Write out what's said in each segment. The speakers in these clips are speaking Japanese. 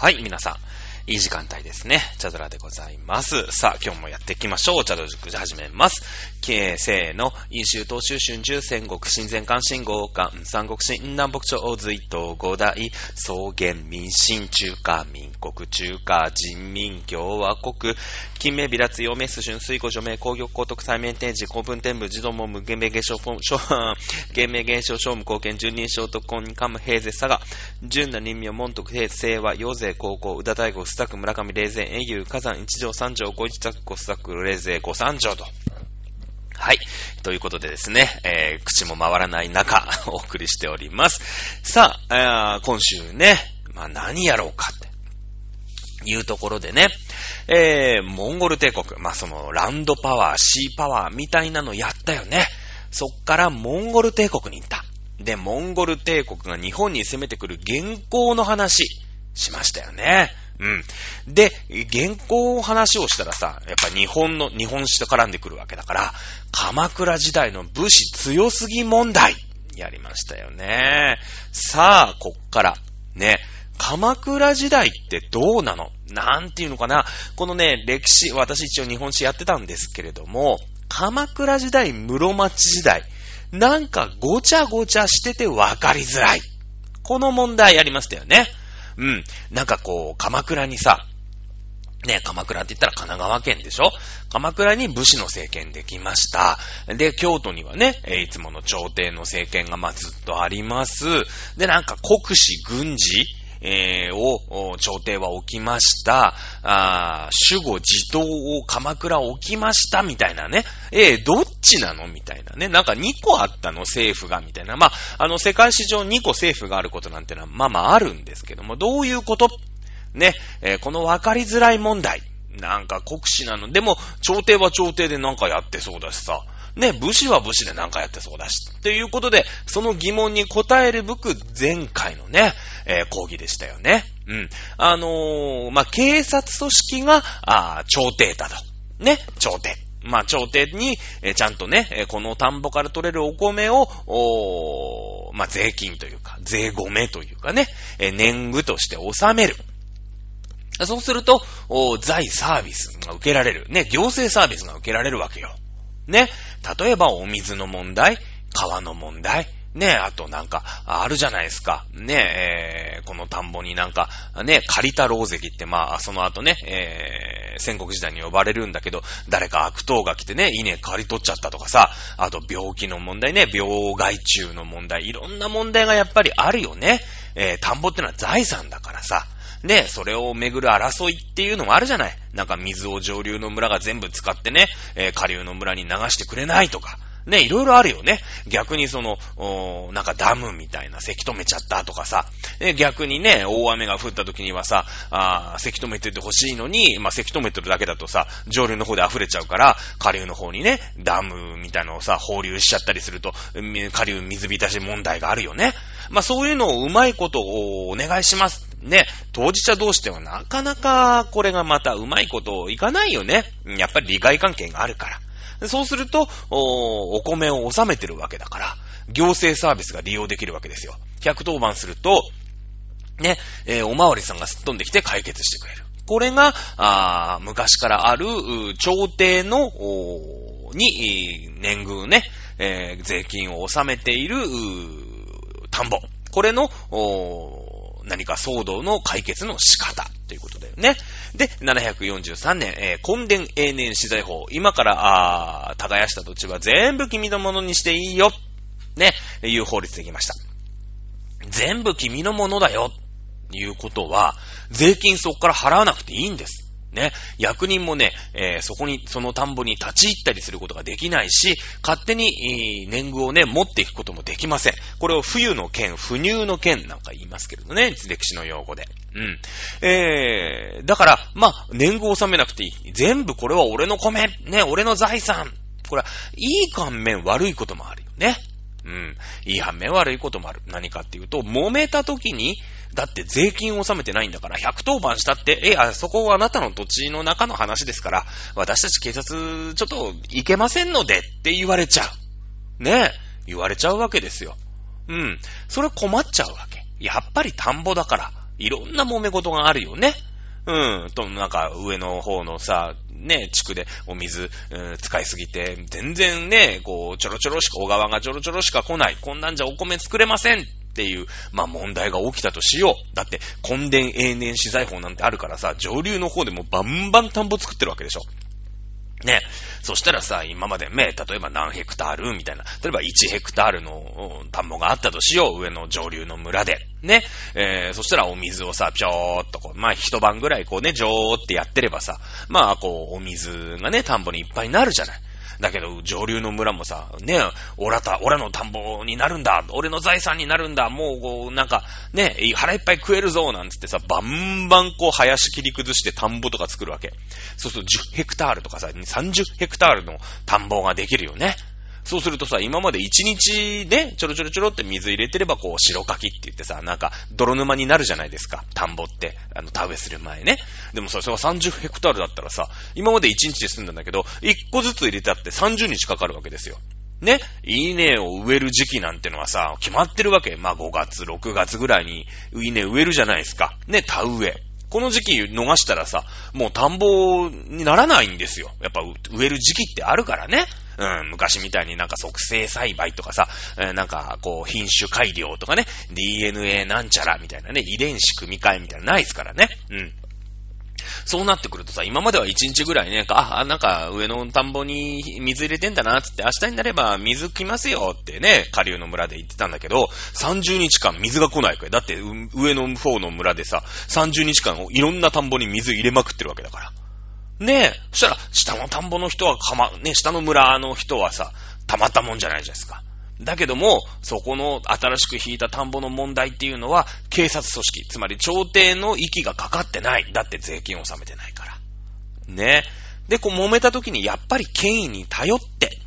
はい、皆さん。いい時間帯ですね。チャドラでございます。さあ、今日もやっていきましょう。チャドラ塾始めます。経営せーの、飲酒、東州、春秋、戦国、新前関、新豪関、三国、新南北朝、隋東、五代、草原、民進、中華、民国、中華、人民、共和国、金名、微辣、陽明、春水庫、除名、工業、高徳、対面展示、公文天部、児童も無限名、現象、フォン、現名、現象、商務、貢献、十人称、特攻、に、カム、平勢、佐賀、純な人名、門徳、平、清和、陽勢、高校、宇田大吾、スタック、村上、霊前、英雄、火山、一条、三条、五一作、五スタック、霊勢、五三条と。はい。ということでですね、えー、口も回らない中、お送りしております。さあ、あ今週ね、まあ何やろうかって。いうところでね、えー、モンゴル帝国、まあ、その、ランドパワー、シーパワーみたいなのやったよね。そっからモンゴル帝国に行った。で、モンゴル帝国が日本に攻めてくる原稿の話、しましたよね。うん。で、原稿を話をしたらさ、やっぱ日本の、日本史と絡んでくるわけだから、鎌倉時代の武士強すぎ問題、やりましたよね。さあ、こっから、ね、鎌倉時代ってどうなの？なんていうのかな？このね、歴史、私一応日本史やってたんですけれども、鎌倉時代、室町時代、なんかごちゃごちゃしててわかりづらい。この問題やりましたよね。うん。なんかこう、鎌倉にさ、ね、鎌倉って言ったら神奈川県でしょ？鎌倉に武士の政権できました。で、京都にはね、いつもの朝廷の政権がまずっとあります。で、なんか国士軍事？えー、を、朝廷は置きました。あ守護自党を鎌倉置きました、みたいなね。えー、どっちなのみたいなね。なんか2個あったの政府が、みたいな。まあ、あの、世界史上2個政府があることなんてのは、まあまああるんですけども、どういうこと？ね、えー、この分かりづらい問題。なんか国士なの。でも、朝廷は朝廷でなんかやってそうだしさ。ね、武士は武士でなんかやってそうだし。ということで、その疑問に答えるべく前回のね、えー、講義でしたよね。うん。あのー、まあ、警察組織が、あ朝廷だと。ね、朝廷。まあ、朝廷に、えー、ちゃんとね、えこの田んぼから取れるお米を、おまあ、税金というか、税米というかね、え年貢として納める。そうすると、財サービスが受けられる。ね、行政サービスが受けられるわけよ。ね。例えばお水の問題、川の問題、ねあとなんか、あるじゃないですか。ねえー、この田んぼになんか、ね、借りた老石って、まあ、その後ね、えー、戦国時代に呼ばれるんだけど、誰か悪党が来てね、稲刈り取っちゃったとかさ、あと病気の問題ね、病害虫の問題、いろんな問題がやっぱりあるよね。えー、田んぼってのは財産だからさ。で、それをめぐる争いっていうのもあるじゃない。なんか水を上流の村が全部使ってね、えー、下流の村に流してくれないとか。ね、いろいろあるよね。逆にその、おなんかダムみたいな、せき止めちゃったとかさ、ね、逆にね、大雨が降った時にはさ、あせき止めててほしいのに、まあ、せき止めてるだけだとさ、上流の方で溢れちゃうから、下流の方にね、ダムみたいなのをさ、放流しちゃったりすると、下流水浸し問題があるよね。まあ、そういうのをうまいことをお願いします。ね、当事者同士ではなかなかこれがまたうまいこといかないよね。やっぱり利害関係があるから。そうすると、おお米を納めてるわけだから、行政サービスが利用できるわけですよ。110番すると、ね、えー、おまわりさんがすっ飛んできて解決してくれる。これが、あ昔からある、朝廷の、に、年貢ね、えー、税金を納めている、田んぼ。これの、何か騒動の解決の仕方ということだよね。で、743年、えー、根伝永年資材法。今から、あ耕した土地は全部君のものにしていいよ。ね、いう法律できました。全部君のものだよ。いうことは、税金そこから払わなくていいんです。ね、役人もね、えー、そこに、その田んぼに立ち入ったりすることができないし、勝手に、えー、年貢をね、持っていくこともできません。これを冬の剣、不入の剣なんか言いますけれどね、歴史の用語で。うん。えー、だから、まあ、年貢を納めなくていい。全部これは俺の米、ね、俺の財産。これは、いい反面悪いこともあるよね。うん。いい反面悪いこともある。何かっていうと、揉めた時に、だって税金を納めてないんだから、110番したって、え、あそこはあなたの土地の中の話ですから、私たち警察、ちょっと行けませんのでって言われちゃう。ねえ、言われちゃうわけですよ。うん。それ困っちゃうわけ。やっぱり田んぼだから、いろんな揉め事があるよね。うん。と、なんか、上の方のさ、ね、地区でお水、うん、使いすぎて、全然ね、こう、ちょろちょろしか、小川がちょろちょろしか来ない。こんなんじゃお米作れませんっていう、まあ問題が起きたとしよう。だって、根田永年資材法なんてあるからさ、上流の方でもバンバン田んぼ作ってるわけでしょ。ね。そしたらさ、今までね、例えば何ヘクタールみたいな。例えば1ヘクタールの田んぼがあったとしよう。上の上流の村で。ね。えー、そしたらお水をさ、ぴょーっとこう、まあ一晩ぐらいこうね、ジョーってやってればさ、まあこう、お水がね、田んぼにいっぱいになるじゃない。だけど、上流の村もさ、ね、オラた、オラの田んぼになるんだ、俺の財産になるんだ、もう、こう、なんか、ね、腹いっぱい食えるぞ、なんつってさ、バンバンこう、林切り崩して田んぼとか作るわけ。そうすると10ヘクタールとかさ、30ヘクタールの田んぼができるよね。そうするとさ、今まで1日でちょろちょろちょろって水入れてれば、こう、白かきって言ってさ、なんか、泥沼になるじゃないですか。田んぼって。あの、田植えする前ね。でもさ、それが30ヘクタールだったらさ、今まで1日で済んだんだけど、1個ずつ入れてあって30日かかるわけですよ。ね、稲を植える時期なんてのはさ、決まってるわけ。まあ5月、6月ぐらいに稲植えるじゃないですか。ね、田植え。この時期逃したらさ、もう田んぼにならないんですよ。やっぱ植える時期ってあるからね。うん、昔みたいになんか促成栽培とかさ、えー、なんかこう品種改良とかね、DNA なんちゃらみたいなね、遺伝子組み換えみたいなないですからね。うん。そうなってくるとさ、今までは1日ぐらいね、あ、なんか上の田んぼに水入れてんだな、つって明日になれば水来ますよってね、下流の村で言ってたんだけど、30日間水が来ないかだって上の方の村でさ、30日間いろんな田んぼに水入れまくってるわけだから。ねえ、そしたら、下の田んぼの人はかま、ね、下の村の人はさ、たまったもんじゃないですか。だけども、そこの新しく引いた田んぼの問題っていうのは、警察組織、つまり朝廷の息がかかってない。だって税金を納めてないから。ね。で、こう揉めた時にやっぱり権威に頼って、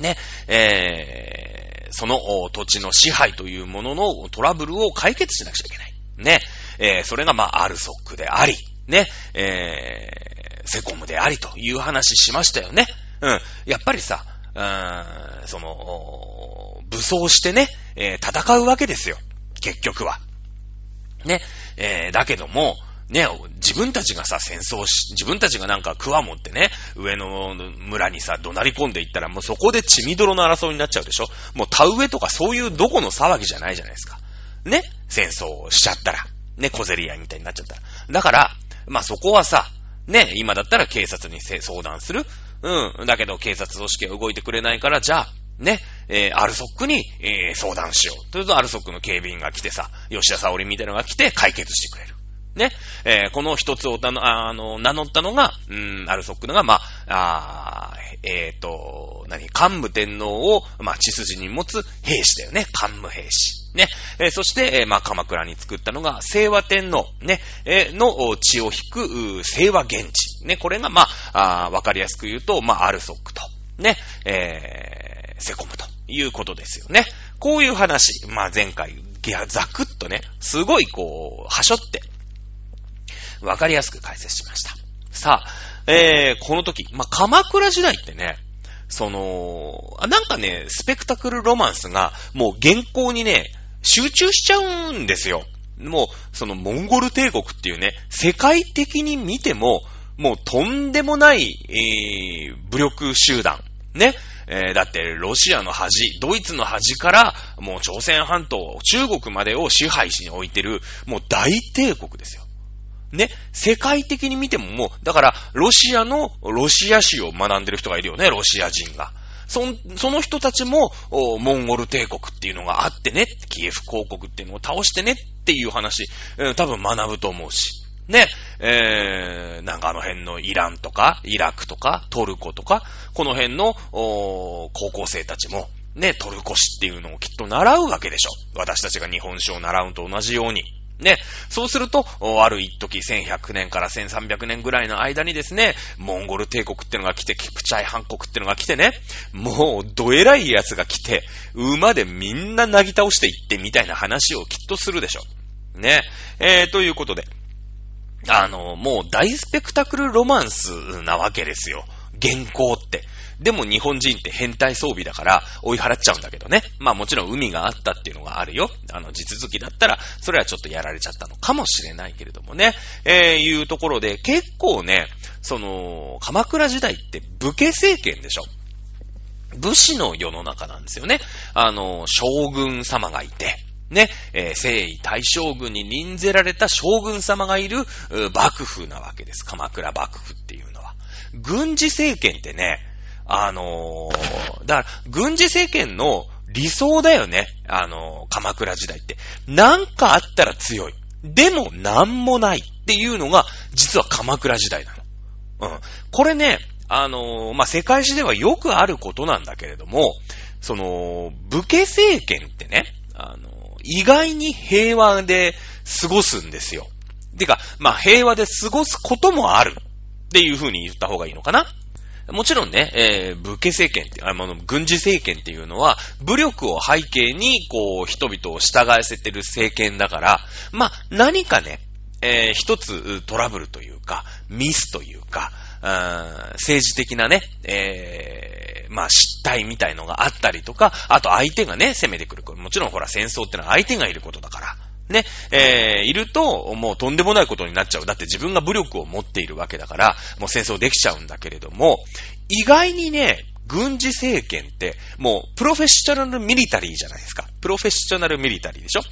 ね、えー、その土地の支配というもののトラブルを解決しなくちゃいけない。ね。えー、それがまあ、アルソックであり、ね、えー、セコムでありという話しましたよね。うん。やっぱりさ、うーん、その、武装してね、えー、戦うわけですよ。結局は。ね。えー、だけども、ね、自分たちがさ、戦争し、自分たちがなんか桑持ってね、上の村にさ、怒鳴り込んでいったら、もうそこで血みどろの争いになっちゃうでしょもう田植えとかそういうどこの騒ぎじゃないじゃないですか。ね戦争をしちゃったら。ね、小競り合いみたいになっちゃったら。だから、まあそこはさ、ね、今だったら警察に相談する。うん。だけど警察組織は動いてくれないから、じゃあ、ね、えー、アルソックに、えー、相談しよう。というと、アルソックの警備員が来てさ、吉田沙織みたいなのが来て解決してくれる。ね、えー、この一つをあの、名乗ったのが、うん、アルソックのが、まあ、あえっ、ー、と、何、桓武天皇を、まあ、血筋に持つ兵士だよね。桓武兵士。ね。えー、そして、え、まあ、鎌倉に作ったのが、清和天皇、ね、え、の血を引く、清和源氏。ね、これが、まあ、あわかりやすく言うと、まあ、アルソックと、ね、えー、セコムということですよね。こういう話、まあ、前回、ざくっとね、すごいこう、はしょって、わかりやすく解説しました。さあ、えー、この時、まあ、鎌倉時代ってね、その、なんかね、スペクタクルロマンスが、もう原稿にね、集中しちゃうんですよ。もう、そのモンゴル帝国っていうね、世界的に見ても、もうとんでもない、えー、武力集団。ね。えー、だって、ロシアの端、ドイツの端から、もう朝鮮半島、中国までを支配しに置いてる、もう大帝国ですよ。ね、世界的に見てももう、だから、ロシアの、ロシア史を学んでる人がいるよね、ロシア人が。そ、その人たちも、モンゴル帝国っていうのがあってね、キエフ公国っていうのを倒してねっていう話、うん、多分学ぶと思うし。ね、えー、なんかあの辺のイランとか、イラクとか、トルコとか、この辺の、高校生たちも、ね、トルコ史っていうのをきっと習うわけでしょ。私たちが日本史を習うと同じように。ね。そうすると、ある一時1100年から1300年ぐらいの間にですね、モンゴル帝国ってのが来て、キプチャイハン国ってのが来てね、もう、どえらい奴が来て、馬でみんななぎ倒していってみたいな話をきっとするでしょ。ね。えー、ということで、あの、もう大スペクタクルロマンスなわけですよ。原稿って。でも日本人って変態装備だから追い払っちゃうんだけどね。まあもちろん海があったっていうのがあるよ。あの、地続きだったら、それはちょっとやられちゃったのかもしれないけれどもね。えー、いうところで、結構ね、その、鎌倉時代って武家政権でしょ。武士の世の中なんですよね。あの、将軍様がいて、ね、えー、征夷大将軍に任ぜられた将軍様がいる幕府なわけです。鎌倉幕府っていうのは。軍事政権ってね、あのー、だから、軍事政権の理想だよね。あのー、鎌倉時代って。なんかあったら強い。でも、なんもないっていうのが、実は鎌倉時代なの。うん。これね、あのー、まあ、世界史ではよくあることなんだけれども、その、武家政権ってね、あの意外に平和で過ごすんですよ。てか、まあ、平和で過ごすこともあるっていう風に言った方がいいのかな。もちろんね、えー、武家政権って、あの、軍事政権っていうのは、武力を背景に、こう、人々を従えせてる政権だから、まあ、何かね、えー、一つトラブルというか、ミスというか、政治的なね、えー、まあ失態みたいのがあったりとか、あと相手がね、攻めてくる。もちろんほら戦争ってのは相手がいることだから。ね、えー、いると、もうとんでもないことになっちゃう。だって自分が武力を持っているわけだから、もう戦争できちゃうんだけれども、意外にね、軍事政権って、もう、プロフェッショナルミリタリーじゃないですか。プロフェッショナルミリタリーでしょ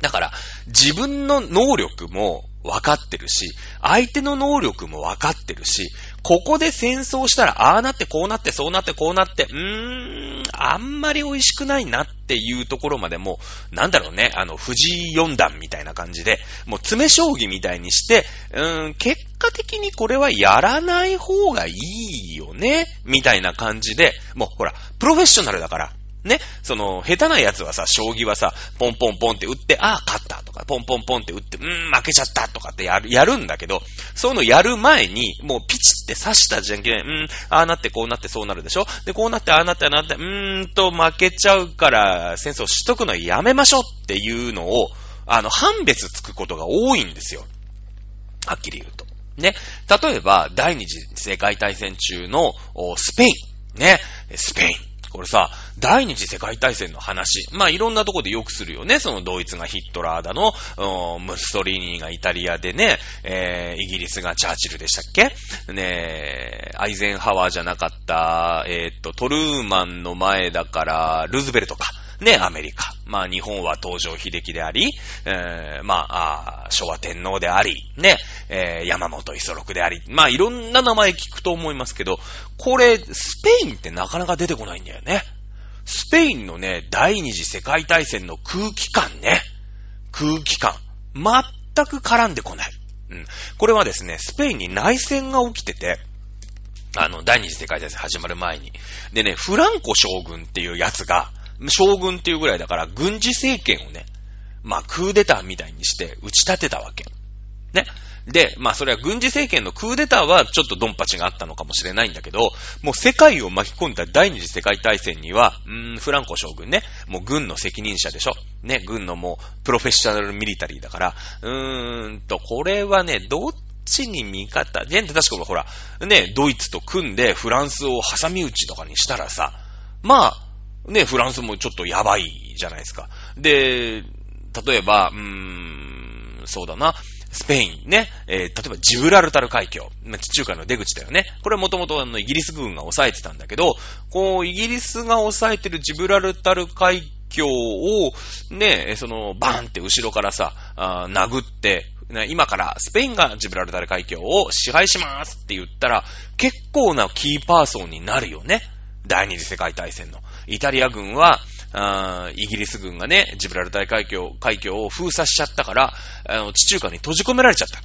だから、自分の能力も分かってるし、相手の能力も分かってるし、ここで戦争したら、ああなってこうなってそうなってこうなって、うーん、あんまり美味しくないなっていうところまでも、なんだろうね、あの、藤井四段みたいな感じで、もう詰将棋みたいにして、うーん、結果的にこれはやらない方がいいよね、みたいな感じで、もうほら、プロフェッショナルだから、ね、その、下手なやつはさ、将棋はさ、ポンポンポンって打って、ああ、勝ったとか、ポンポンポンって打って、うーん、負けちゃったとかってやる、やるんだけど、そういうのやる前に、もうピチって刺したじゃんけん、うーん、ああなってこうなってそうなるでしょ？で、こうなってああなってああなって、うーんと負けちゃうから、戦争しとくのやめましょうっていうのを、あの、判別つくことが多いんですよ。はっきり言うと。ね。例えば、第二次世界大戦中のスペイン。ね。スペイン。これさ、第二次世界大戦の話。まあ、いろんなとこでよくするよね。そのドイツがヒットラーだの、ムッソリーニがイタリアでね、えー、イギリスがチャーチルでしたっけ？ねアイゼンハワーじゃなかった、えー、っと、トルーマンの前だから、ルーズベルトか。ね、アメリカ。まあ、日本は東条秀樹であり、えー、まあ昭和天皇であり、ね、えー、山本五十六であり、まあ、いろんな名前聞くと思いますけど、これ、スペインってなかなか出てこないんだよね。スペインのね、第二次世界大戦の空気感ね。空気感。全く絡んでこない。うん。これはですね、スペインに内戦が起きてて、あの、第二次世界大戦始まる前に。でね、フランコ将軍っていうやつが、将軍っていうぐらいだから、軍事政権をね、まあ、クーデターみたいにして打ち立てたわけ。ね。で、まあそれは軍事政権のクーデターはちょっとドンパチがあったのかもしれないんだけど、もう世界を巻き込んだ第二次世界大戦には、うーん、フランコ将軍ね、もう軍の責任者でしょ。ね、軍のもうプロフェッショナルミリタリーだから、うーんと、これはね、どっちに味方、で、確かほら、ね、ドイツと組んでフランスを挟み撃ちとかにしたらさ、まあ、ね、フランスもちょっとやばいじゃないですか。で、例えば、うーん、そうだな、スペインね、えー、例えばジブラルタル海峡、まあ地中海の出口だよね。これもともとあのイギリス軍が抑えてたんだけど、こう、イギリスが抑えてるジブラルタル海峡を、ね、その、バーンって後ろからさ、あ殴って、今からスペインがジブラルタル海峡を支配しますって言ったら、結構なキーパーソンになるよね。第二次世界大戦の。イタリア軍は、あイギリス軍がね、ジブラルタル海峡、海峡を封鎖しちゃったから、あの、地中海に閉じ込められちゃった。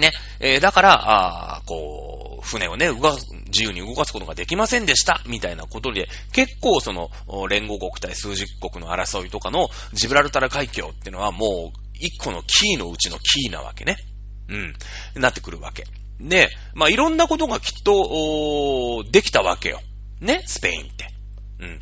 ね。えー、だから、あこう、船をね、動かす、自由に動かすことができませんでした、みたいなことで、結構その、連合国対数十国の争いとかのジブラルタル海峡ってのはもう、一個のキーのうちのキーなわけね。うん。なってくるわけ。で、まあ、いろんなことがきっと、できたわけよ。ね、スペインって。うん。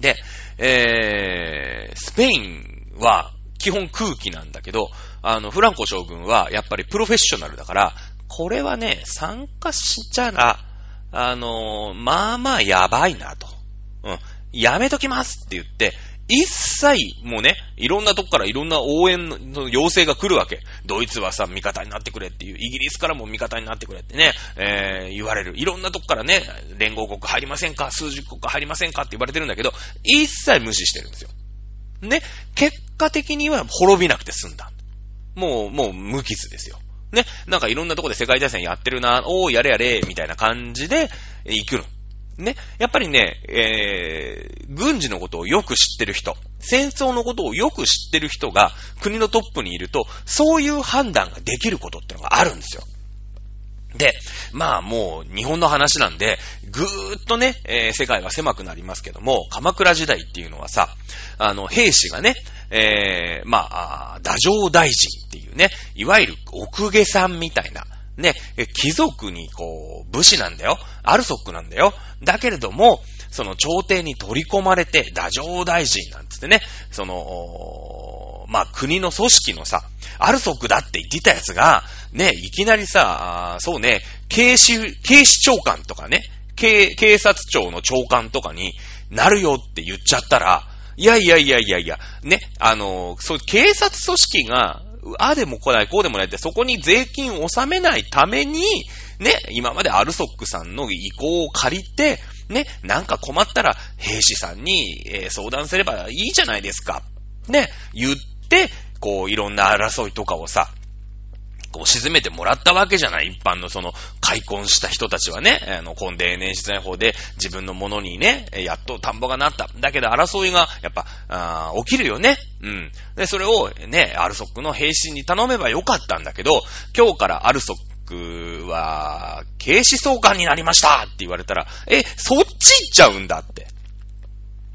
で、えー、スペインは基本空気なんだけど、あの、フランコ将軍はやっぱりプロフェッショナルだから、これはね、参加しちゃら、あのー、まあまあやばいなと。うん。やめときますって言って、一切、もうね、いろんなとこからいろんな応援の要請が来るわけ。ドイツはさ、味方になってくれっていう、イギリスからも味方になってくれってね、えー、言われる。いろんなとこからね、連合国入りませんか？数十国入りませんかって言われてるんだけど、一切無視してるんですよ。ね、結果的には滅びなくて済んだ。もう、もう無傷ですよ。ね、なんかいろんなとこで世界大戦やってるな、おー、やれやれ、みたいな感じで行くの。ね、やっぱりね、えー、軍事のことをよく知ってる人、戦争のことをよく知ってる人が国のトップにいると、そういう判断ができることってのがあるんですよ。で、まあもう日本の話なんで、ぐーっとね、えー、世界は狭くなりますけども、鎌倉時代っていうのはさ、あの、兵士がね、えー、まあ、打上大臣っていうね、いわゆる奥下さんみたいな、ね、貴族にこう、武士なんだよ。アルソックなんだよ。だけれども、その朝廷に取り込まれて、打上大臣なんつってね、その、まあ、国の組織のさ、アルソックだって言ってたやつが、ね、いきなりさ、そうね、警視、警視長官とかね、警、警察庁の長官とかになるよって言っちゃったら、いやいやいやいやいや、ね、あの、そう、警察組織がああでも来ない、こうでもないって、そこに税金を納めないために、ね、今までアルソックさんの意向を借りて、ね、なんか困ったら兵士さんに、えー、相談すればいいじゃないですか。ね、言って、こう、いろんな争いとかをさ、こう沈めてもらったわけじゃない。一般のその、開墾した人たちはね、あの、コンデーネ室内法で自分のものにね、やっと田んぼがなった。だけど争いが、やっぱ、あ起きるよね。うん。で、それをね、アルソックの兵士に頼めばよかったんだけど、今日からアルソックは、警視総監になりましたって言われたら、え、そっち行っちゃうんだって。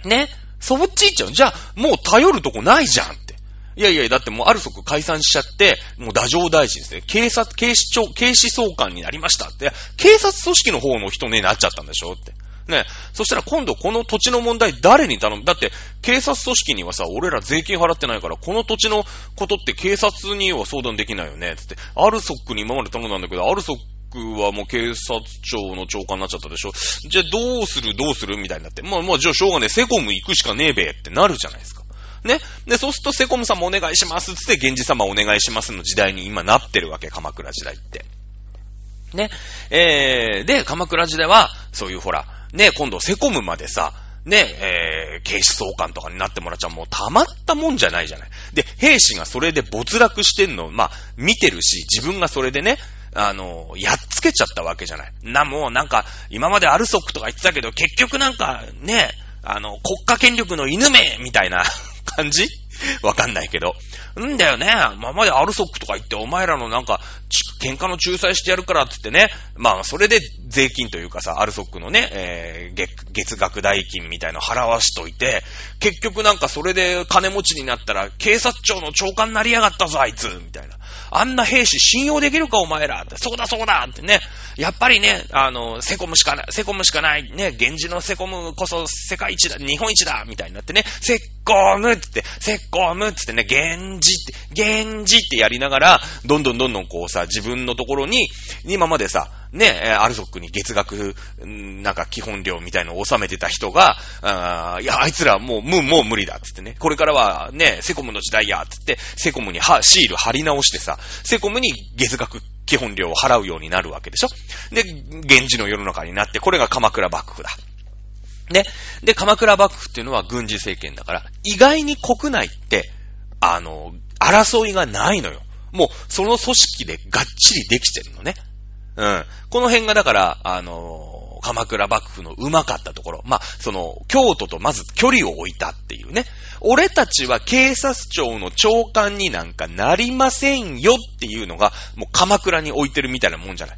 ねそっち行っちゃう。じゃあ、もう頼るとこないじゃんって。いやいや、だってもうある即解散しちゃって、もう打上大臣ですね。警察、警視庁、警視総監になりましたって。警察組織の方の人になっちゃったんでしょって。ね。そしたら今度この土地の問題誰に頼む？だって、警察組織にはさ、俺ら税金払ってないから、この土地のことって警察には相談できないよね。つって、アルソックに今まで頼んだんだけど、アルソックはもう警察庁の長官になっちゃったでしょ。じゃあどうする？どうする？みたいになって。まあまあ、じゃあしょうがねえ、セコム行くしかねえべってなるじゃないですか。ね。で、そうするとセコムさんもお願いしますつって、源氏様お願いしますの時代に今なってるわけ、鎌倉時代って。ね。えー、で、鎌倉時代は、そういうほら、ね、今度セコムまでさ、ね、えー、警視総監とかになってもらっちゃもうたまったもんじゃないじゃない。で、兵士がそれで没落してんの、まあ、見てるし、自分がそれでね、あの、やっつけちゃったわけじゃない。な、もうなんか、今までアルソックとか言ってたけど、結局なんか、ね、あの、国家権力の犬めみたいな感じ？わかんないけど。んだよね。ままでアルソックとか言って、お前らのなんか、喧嘩の仲裁してやるからって言ってね。まあ、それで税金というかさ、アルソックのね、えー、月、月額代金みたいの払わしといて、結局なんかそれで金持ちになったら、警察庁の長官になりやがったぞ、あいつみたいな。あんな兵士信用できるか、お前らって。そうだ、そうだってね。やっぱりね、あの、セコムしかない、セコムしかない、ね、源氏のセコムこそ世界一だ、日本一だみたいになってね、セコムってって、セコムってってね、源氏って、源氏ってやりながら、どんどんどんどんこうさ、自分のところに、今までさ、ね、アルソックに月額、なんか基本料みたいのを納めてた人が、あいや、あいつらもう、もう、もう無理だ、つってね。これからはね、セコムの時代や、つって、セコムにはシール貼り直してさ、セコムに月額基本料を払うようになるわけでしょで、源氏の世の中になって、これが鎌倉幕府だ。ね。で、鎌倉幕府っていうのは軍事政権だから、意外に国内って、あの、争いがないのよ。もう、その組織でがっちりできてるのね。うん。この辺がだから、あのー、鎌倉幕府の上手かったところ。まあ、その、京都とまず距離を置いたっていうね。俺たちは警察庁の長官になんかなりませんよっていうのが、もう鎌倉に置いてるみたいなもんじゃない。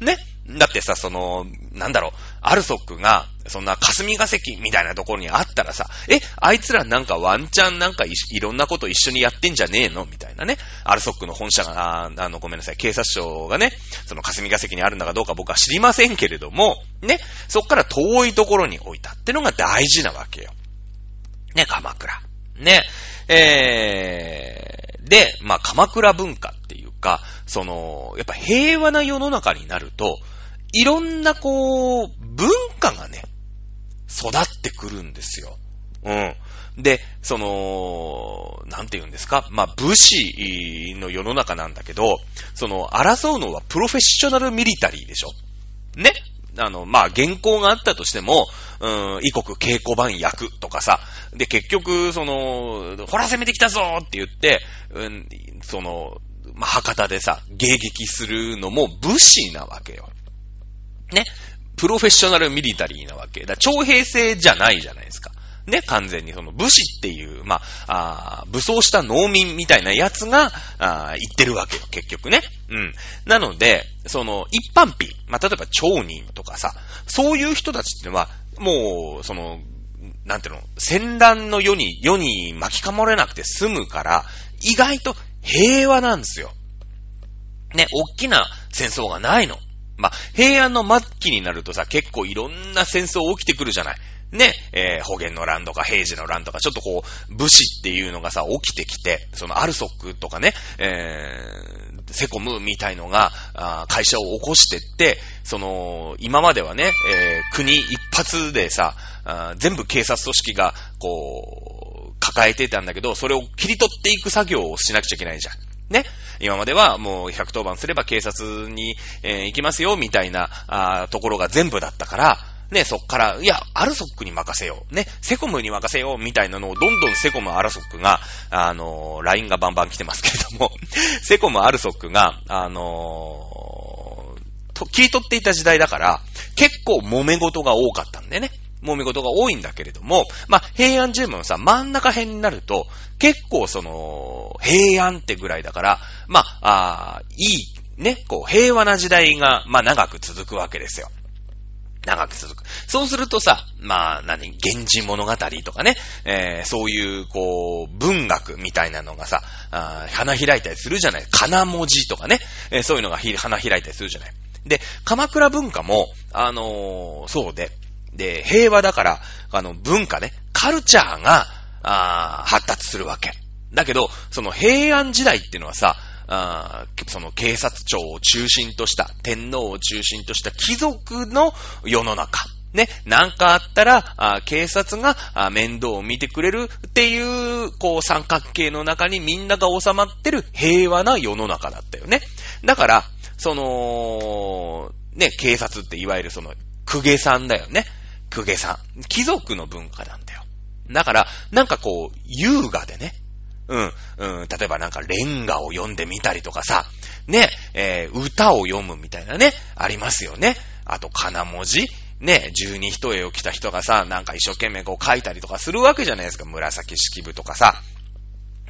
ねだってさ、その、なんだろう、アルソックが、そんな霞が関みたいなところにあったらさ、え、あいつらなんかワンチャンなんかいいろんなこと一緒にやってんじゃねえの？みたいなね。アルソックの本社が、ああの、ごめんなさい、警察庁がね、その霞が関にあるんだかどうか僕は知りませんけれども、ね、そっから遠いところに置いたってのが大事なわけよ。ね、鎌倉。ね、えー、で、まあ、鎌倉文化っていうか、その、やっぱ平和な世の中になると、いろんなこう、文化がね、育ってくるんですよ。うん。で、その、なんて言うんですか？まあ、武士の世の中なんだけど、その、争うのはプロフェッショナルミリタリーでしょ。ねあの、まあ、原稿があったとしても、うん、異国稽古版役とかさ、で、結局、その、ほら攻めてきたぞって言って、うん、その、まあ、博多でさ、迎撃するのも武士なわけよ。ね。プロフェッショナルミリタリーなわけ。だ徴兵制じゃないじゃないですか。ね、完全にその武士っていう、まあ、あ武装した農民みたいなやつが、あ言ってるわけよ、結局ね。うん。なので、その、一般品、まあ、例えば町人とかさ、そういう人たちってのは、もう、その、なんていうの、戦乱の世に、世に巻き込まれなくて済むから、意外と平和なんですよ。ね、大きな戦争がないの。まあ、平安の末期になるとさ、結構いろんな戦争起きてくるじゃない。ね、えー、保元の乱とか平治の乱とか、ちょっとこう、武士っていうのがさ、起きてきて、そのアルソックとかね、えー、セコムみたいのが、あ会社を起こしてって、その、今まではね、えー、国一発でさ、あ全部警察組織が、こう、抱えてたんだけど、それを切り取っていく作業をしなくちゃいけないじゃん。ね。今まではもう110番すれば警察に、えー、行きますよ、みたいな、あところが全部だったから、ね、そっから、いや、アルソックに任せよう。ね、セコムに任せよう、みたいなのを、どんどんセコム、アルソックが、あのー、LINE がバンバン来てますけれども、セコム、アルソックが、あのー、と、切り取っていた時代だから、結構揉め事が多かったんでね。揉め事が多いんだけれども、まあ、平安十文さ、真ん中辺になると、結構その、平安ってぐらいだから、まあ、あいい、ね、こう、平和な時代が、まあ、長く続くわけですよ。長く続く。そうするとさ、まあ、何、源氏物語とかね、えー、そういう、こう、文学みたいなのがさ、あ花開いたりするじゃない。金文字とかね、えー、そういうのが花開いたりするじゃない。で、鎌倉文化も、あのー、そうで、で、平和だから、あの、文化ね、カルチャーが、あ発達するわけ。だけど、その平安時代っていうのはさ、あその警察庁を中心とした、天皇を中心とした貴族の世の中。ね、なんかあったら、あ警察があ面倒を見てくれるっていう、こう三角形の中にみんなが収まってる平和な世の中だったよね。だから、その、ね、警察っていわゆるその、公家さんだよね。公家さん。貴族の文化なんだよ。だから、なんかこう、優雅でね、うん、うん、例えばなんかレンガを読んでみたりとかさ、ね、えー、歌を読むみたいなね、ありますよね。あと、金文字ね、十二一重を着た人がさ、なんか一生懸命こう書いたりとかするわけじゃないですか。紫式部とかさ。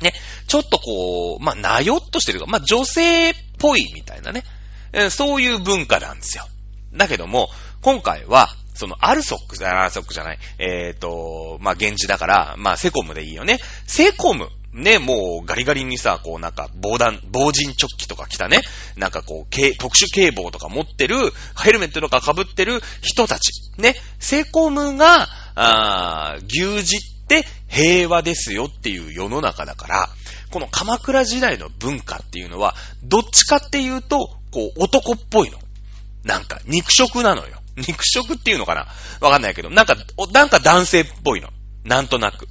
ね、ちょっとこう、まあ、なよっとしてるか、まあ、女性っぽいみたいなね、え、そういう文化なんですよ。だけども、今回は、その、アルソック、アルソックじゃない、えっ、ー、と、まあ、現地だから、まあ、セコムでいいよね。セコム。ね、もうガリガリにさ、こうなんか防弾、防塵チョッキとか着たね、なんかこう、特殊警棒とか持ってる、ヘルメットとか被ってる人たち。ね、セコムが、ああ牛耳って平和ですよっていう世の中だから、この鎌倉時代の文化っていうのは、どっちかっていうと、こう、男っぽいの。なんか、肉食なのよ。肉食っていうのかな？わかんないけど、なんか、なんか男性っぽいの。なんとなく。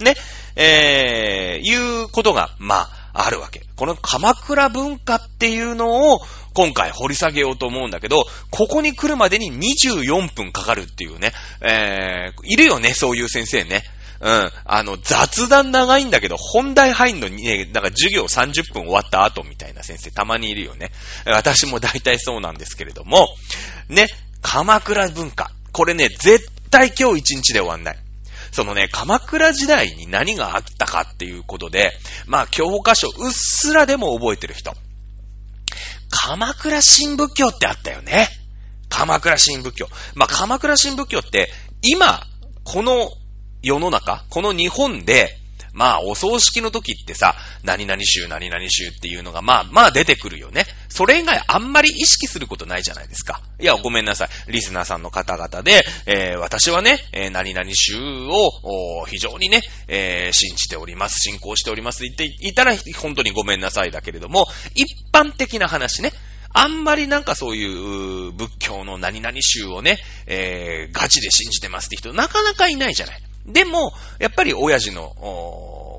ね？えー、いうことが、まあ、あるわけ。この鎌倉文化っていうのを、今回掘り下げようと思うんだけど、ここに来るまでに24分かかるっていうね。えー、いるよね、そういう先生ね。うん。あの、雑談長いんだけど、本題入んのにね、なんか授業30分終わった後みたいな先生たまにいるよね。私も大体そうなんですけれども、ね、鎌倉文化。これね、絶対今日一日で終わんない。そのね、鎌倉時代に何があったかっていうことで、まあ、教科書うっすらでも覚えてる人。鎌倉新仏教ってあったよね。鎌倉新仏教。まあ、鎌倉新仏教って、今、この世の中、この日本で、まあ、お葬式の時ってさ、何々宗、何々宗っていうのが、まあ、まあ出てくるよね。それ以外あんまり意識することないじゃないですか。いや、ごめんなさい。リスナーさんの方々で、えー、私はね、えー、何々宗を、非常にね、えー、信じております、信仰しておりますって言っていたら、本当にごめんなさいだけれども、一般的な話ね。あんまりなんかそういう仏教の何々宗をね、えー、ガチで信じてますって人、なかなかいないじゃない。でも、やっぱり親父の、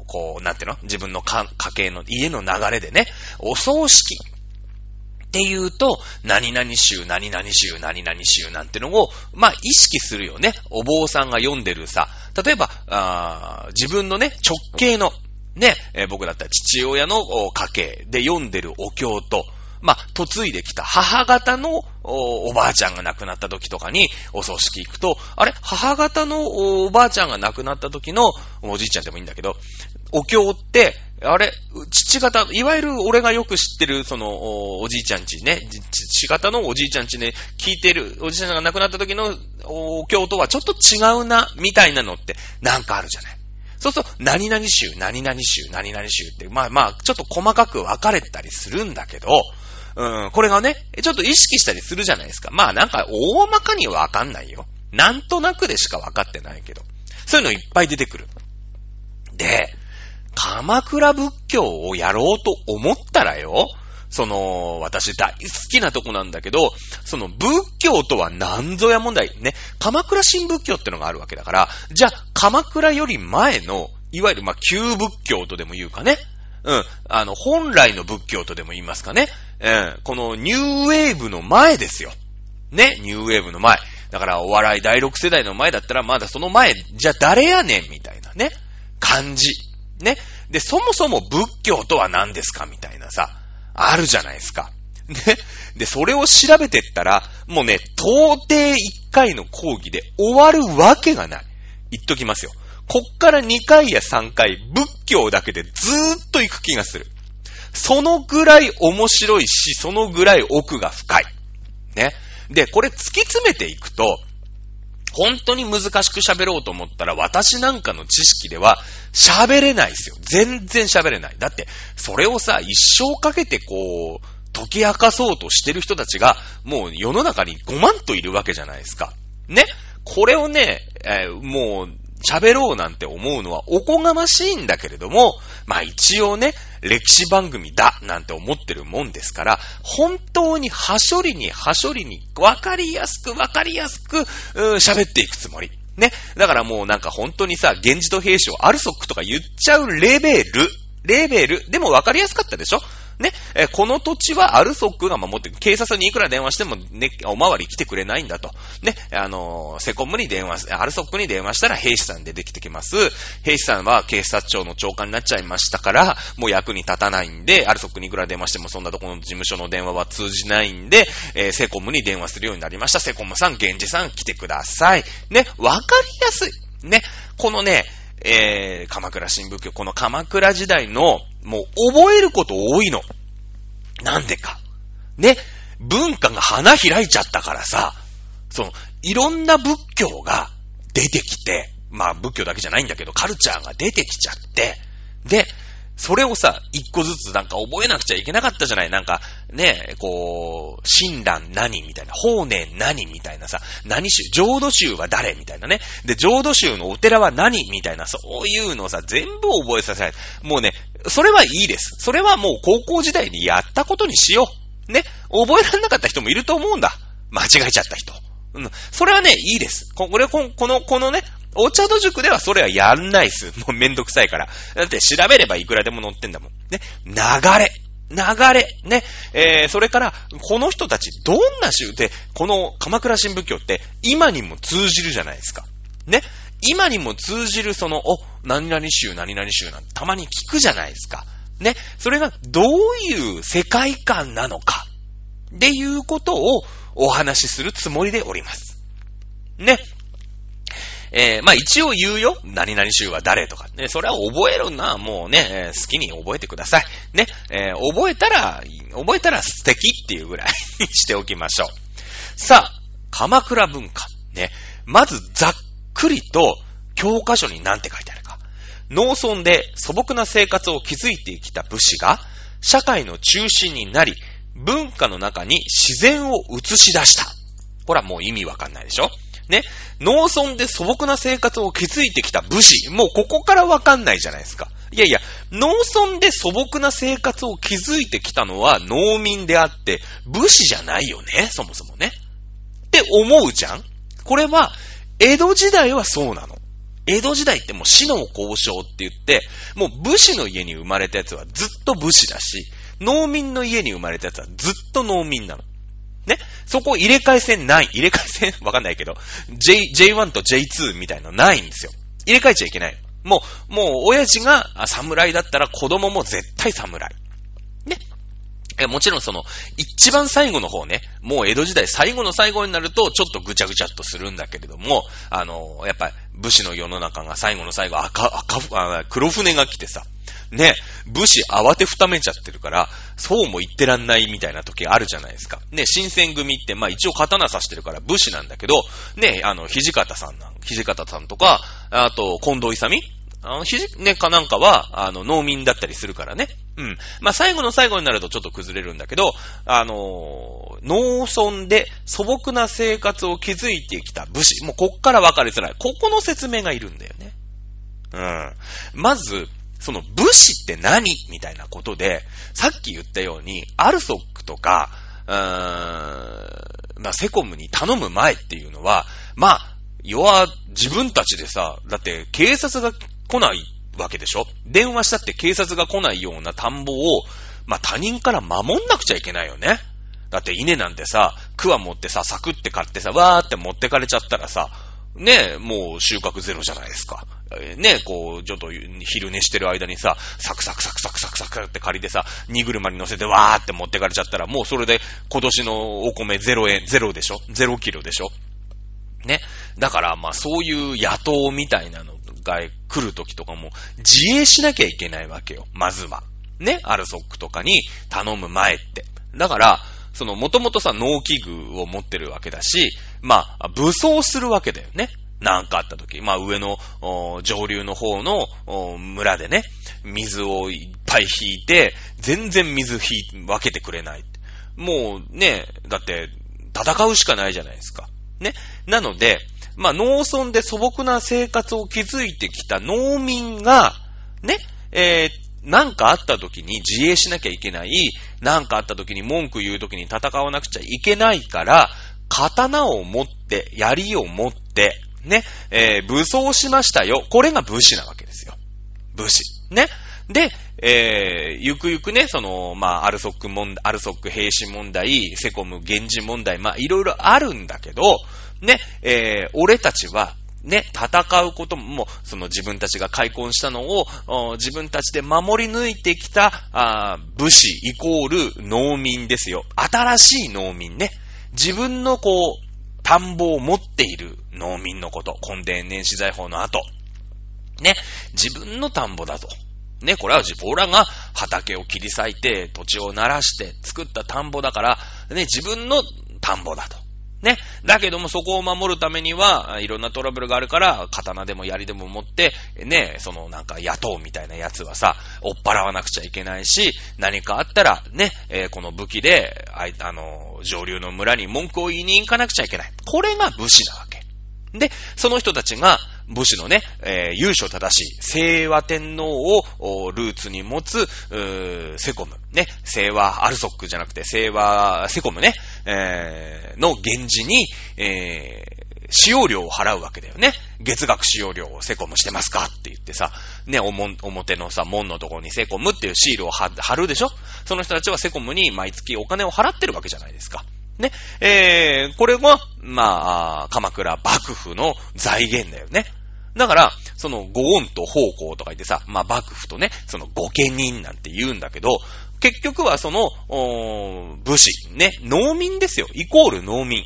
こう、なんていうの？自分の家系の家の流れでね、お葬式っていうと、何々宗、何々宗、何々宗なんてのを、まあ、意識するよね。お坊さんが読んでるさ、例えば、あ自分のね、直系の、ね、えー、僕だったら父親の家系で読んでるお経と、まあ、嫁いできた母方のおおばあちゃんが亡くなった時とかにお葬式行くと、あれ？母方のおばあちゃんが亡くなった時のおじいちゃんでもいいんだけど、お経って、あれ、父方、いわゆる俺がよく知ってる、その、おじいちゃんちね、父方のおじいちゃんちね、聞いてる、おじいちゃんが亡くなった時のお経とはちょっと違うな、みたいなのってなんかあるじゃない？そうすると、何々州、何々州、何々州って、まあまあ、ちょっと細かく分かれたりするんだけど、うん、これがね、ちょっと意識したりするじゃないですか。まあなんか大まかにはわかんないよ。なんとなくでしかわかってないけど。そういうのいっぱい出てくる。で、鎌倉仏教をやろうと思ったらよ、その、私大好きなとこなんだけど、その仏教とは何ぞや問題ね。鎌倉新仏教ってのがあるわけだから、じゃあ鎌倉より前の、いわゆるまあ旧仏教とでも言うかね。うん。あの、本来の仏教とでも言いますかね。うん。このニューウェーブの前ですよ。ね。ニューウェーブの前。だからお笑い第6世代の前だったらまだその前、じゃあ誰やねんみたいなね。感じ。ね。で、そもそも仏教とは何ですかみたいなさ、あるじゃないですか。ね。で、それを調べてったら、もうね、到底1回の講義で終わるわけがない。言っときますよ。こっから2回や3回、仏教だけでずーっと行く気がする。そのぐらい面白いし、そのぐらい奥が深い。ね。で、これ突き詰めていくと、本当に難しく喋ろうと思ったら、私なんかの知識では喋れないですよ。全然喋れない。だって、それをさ、一生かけてこう、解き明かそうとしてる人たちが、もう世の中に5万といるわけじゃないですか。ね。これをね、えー、もう、喋ろうなんて思うのはおこがましいんだけれども、まあ一応ね、歴史番組だなんて思ってるもんですから、本当にはしょりにはしょりにわかりやすくわかりやすく喋っていくつもり。ね。だからもうなんか本当にさ、源氏と兵士をアルソックとか言っちゃうレベル、レベル、でもわかりやすかったでしょ？ね、えこの土地はアルソックが守ってる。警察にいくら電話してもね、おまわり来てくれないんだと。ね、あの、セコムに電話、アルソックに電話したら兵士さんでできてきます。兵士さんは警察庁の長官になっちゃいましたから、もう役に立たないんで、アルソックにいくら電話してもそんなとこの事務所の電話は通じないんで、えー、セコムに電話するようになりました。セコムさん、源氏さん来てください。ね、わかりやすい。ね、このね、えー、鎌倉新仏教、この鎌倉時代の、もう覚えること多いの。なんでか。ね。文化が花開いちゃったからさ、その、いろんな仏教が出てきて、まあ仏教だけじゃないんだけど、カルチャーが出てきちゃって、で、それをさ、一個ずつなんか覚えなくちゃいけなかったじゃない？なんか、ね、こう、親鸞何みたいな、法然何みたいなさ、何宗、浄土宗は誰みたいなね？で、浄土宗のお寺は何みたいな、そういうのをさ、全部覚えさせない。もうね、それはいいです。それはもう高校時代にやったことにしよう。ね、覚えられなかった人もいると思うんだ。間違えちゃった人。うん。それはね、いいです。これ、この、このね、お茶の塾ではそれはやんないっす。もうめんどくさいから。だって調べればいくらでも載ってんだもん。ね。流れ。流れ。ね。えー、それから、この人たち、どんな宗で、この鎌倉新仏教って、今にも通じるじゃないですか。ね。今にも通じるその、お、何々宗、何々宗なんてたまに聞くじゃないですか。ね。それがどういう世界観なのか。っていうことをお話しするつもりでおります。ね。えー、まあ一応言うよ。何々州は誰とか。ね、それは覚えるな。もうね、好きに覚えてください。ね、えー、覚えたら、覚えたら素敵っていうぐらいに しておきましょう。さあ、鎌倉文化。ね、まずざっくりと教科書に何て書いてあるか。農村で素朴な生活を築いてきた武士が、社会の中心になり、文化の中に自然を映し出した。これはもう意味わかんないでしょね、農村で素朴な生活を築いてきた武士、もうここからわかんないじゃないですか。いやいや、農村で素朴な生活を築いてきたのは農民であって、武士じゃないよね、そもそもね。って思うじゃんこれは、江戸時代はそうなの。江戸時代ってもう死の交渉って言って、もう武士の家に生まれたやつはずっと武士だし、農民の家に生まれたやつはずっと農民なの。そこ入れ替え戦ない。入れ替え戦 わかんないけど、J、J1 と J2 みたいなのないんですよ。入れ替えちゃいけない。もう、もう、親父が侍だったら子供も絶対侍。ね。もちろんその、一番最後の方ね、もう江戸時代最後の最後になると、ちょっとぐちゃぐちゃっとするんだけれども、あの、やっぱり武士の世の中が最後の最後赤、赤、黒船が来てさ、ね、武士慌てふためちゃってるから、そうも言ってらんないみたいな時あるじゃないですか。ね、新選組って、まあ一応刀刺してるから武士なんだけど、ね、あの、土方さんなん、土方さんとか、あと、近藤勇あの、ひじ、ね、かなんかは、あの、農民だったりするからね。うん。まあ、最後の最後になるとちょっと崩れるんだけど、あのー、農村で素朴な生活を築いてきた武士。もうこっから分かりづらい。ここの説明がいるんだよね。うん。まず、その武士って何？みたいなことで、さっき言ったように、アルソックとか、うーん、まあ、セコムに頼む前っていうのは、まあ、要は自分たちでさ、だって警察が来ないわけでしょ？電話したって警察が来ないような田んぼを、まあ、他人から守んなくちゃいけないよね。だって稲なんてさ、クワ持ってさ、サクって買ってさ、わーって持ってかれちゃったらさ、ねもう収穫ゼロじゃないですか。ねこう、ちょっと昼寝してる間にさ、サクサクサクサクサクサクって借りてさ、荷車に乗せてわーって持ってかれちゃったら、もうそれで今年のお米ゼロ円、ゼロでしょ？ゼロキロでしょ？ね。だから、まあそういう野党みたいなのが来るときとかも自衛しなきゃいけないわけよ。まずは。ね？アルソックとかに頼む前って。だから、その、もともとさ、農機具を持ってるわけだし、まあ、武装するわけだよね。なんかあった時、まあ上の上流の方の村でね、水をいっぱい引いて、全然水引い、分けてくれない。もうね、だって戦うしかないじゃないですか。ね。なので、まあ、農村で素朴な生活を築いてきた農民が、ね、えー、なんかあった時に自衛しなきゃいけない、なんかあった時に文句言う時に戦わなくちゃいけないから、刀を持って、槍を持って、ね、えー、武装しましたよ。これが武士なわけですよ。武士。ね。で、えー、ゆくゆくね、その、まあ、アルソック問題、アルソック兵士問題、セコム現地問題、まあ、いろいろあるんだけど、ね、えー、俺たちは、ね、戦うことも、その自分たちが開墾したのを、自分たちで守り抜いてきた、あ武士イコール農民ですよ。新しい農民ね。自分のこう、田んぼを持っている農民のこと。根田年資財法の後。ね、自分の田んぼだと。ね、これは自分らが畑を切り裂いて、土地を鳴らして作った田んぼだから、ね、自分の田んぼだと。ね。だけどもそこを守るためには、いろんなトラブルがあるから、刀でも槍でも持って、ね、そのなんか野党みたいなやつはさ、追っ払わなくちゃいけないし、何かあったら、ね、えー、この武器で、ああの、上流の村に文句を言いに行かなくちゃいけない。これが武士なわけ。で、その人たちが、武士のね、えー、優勝正しい、清和天皇をルーツに持つ、セコム。ね、清和アルソックじゃなくて、清和セコムね、えー、の源氏に、えー、使用料を払うわけだよね。月額使用料をセコムしてますかって言ってさ、ね、おも表のさ、門のところにセコムっていうシールを貼るでしょ？その人たちはセコムに毎月お金を払ってるわけじゃないですか。ね、えー、これは、まあ、鎌倉幕府の財源だよね。だから、その、ご恩と奉公とか言ってさ、まあ、幕府とね、その、御家人なんて言うんだけど、結局はその、武士、ね、農民ですよ。イコール農民。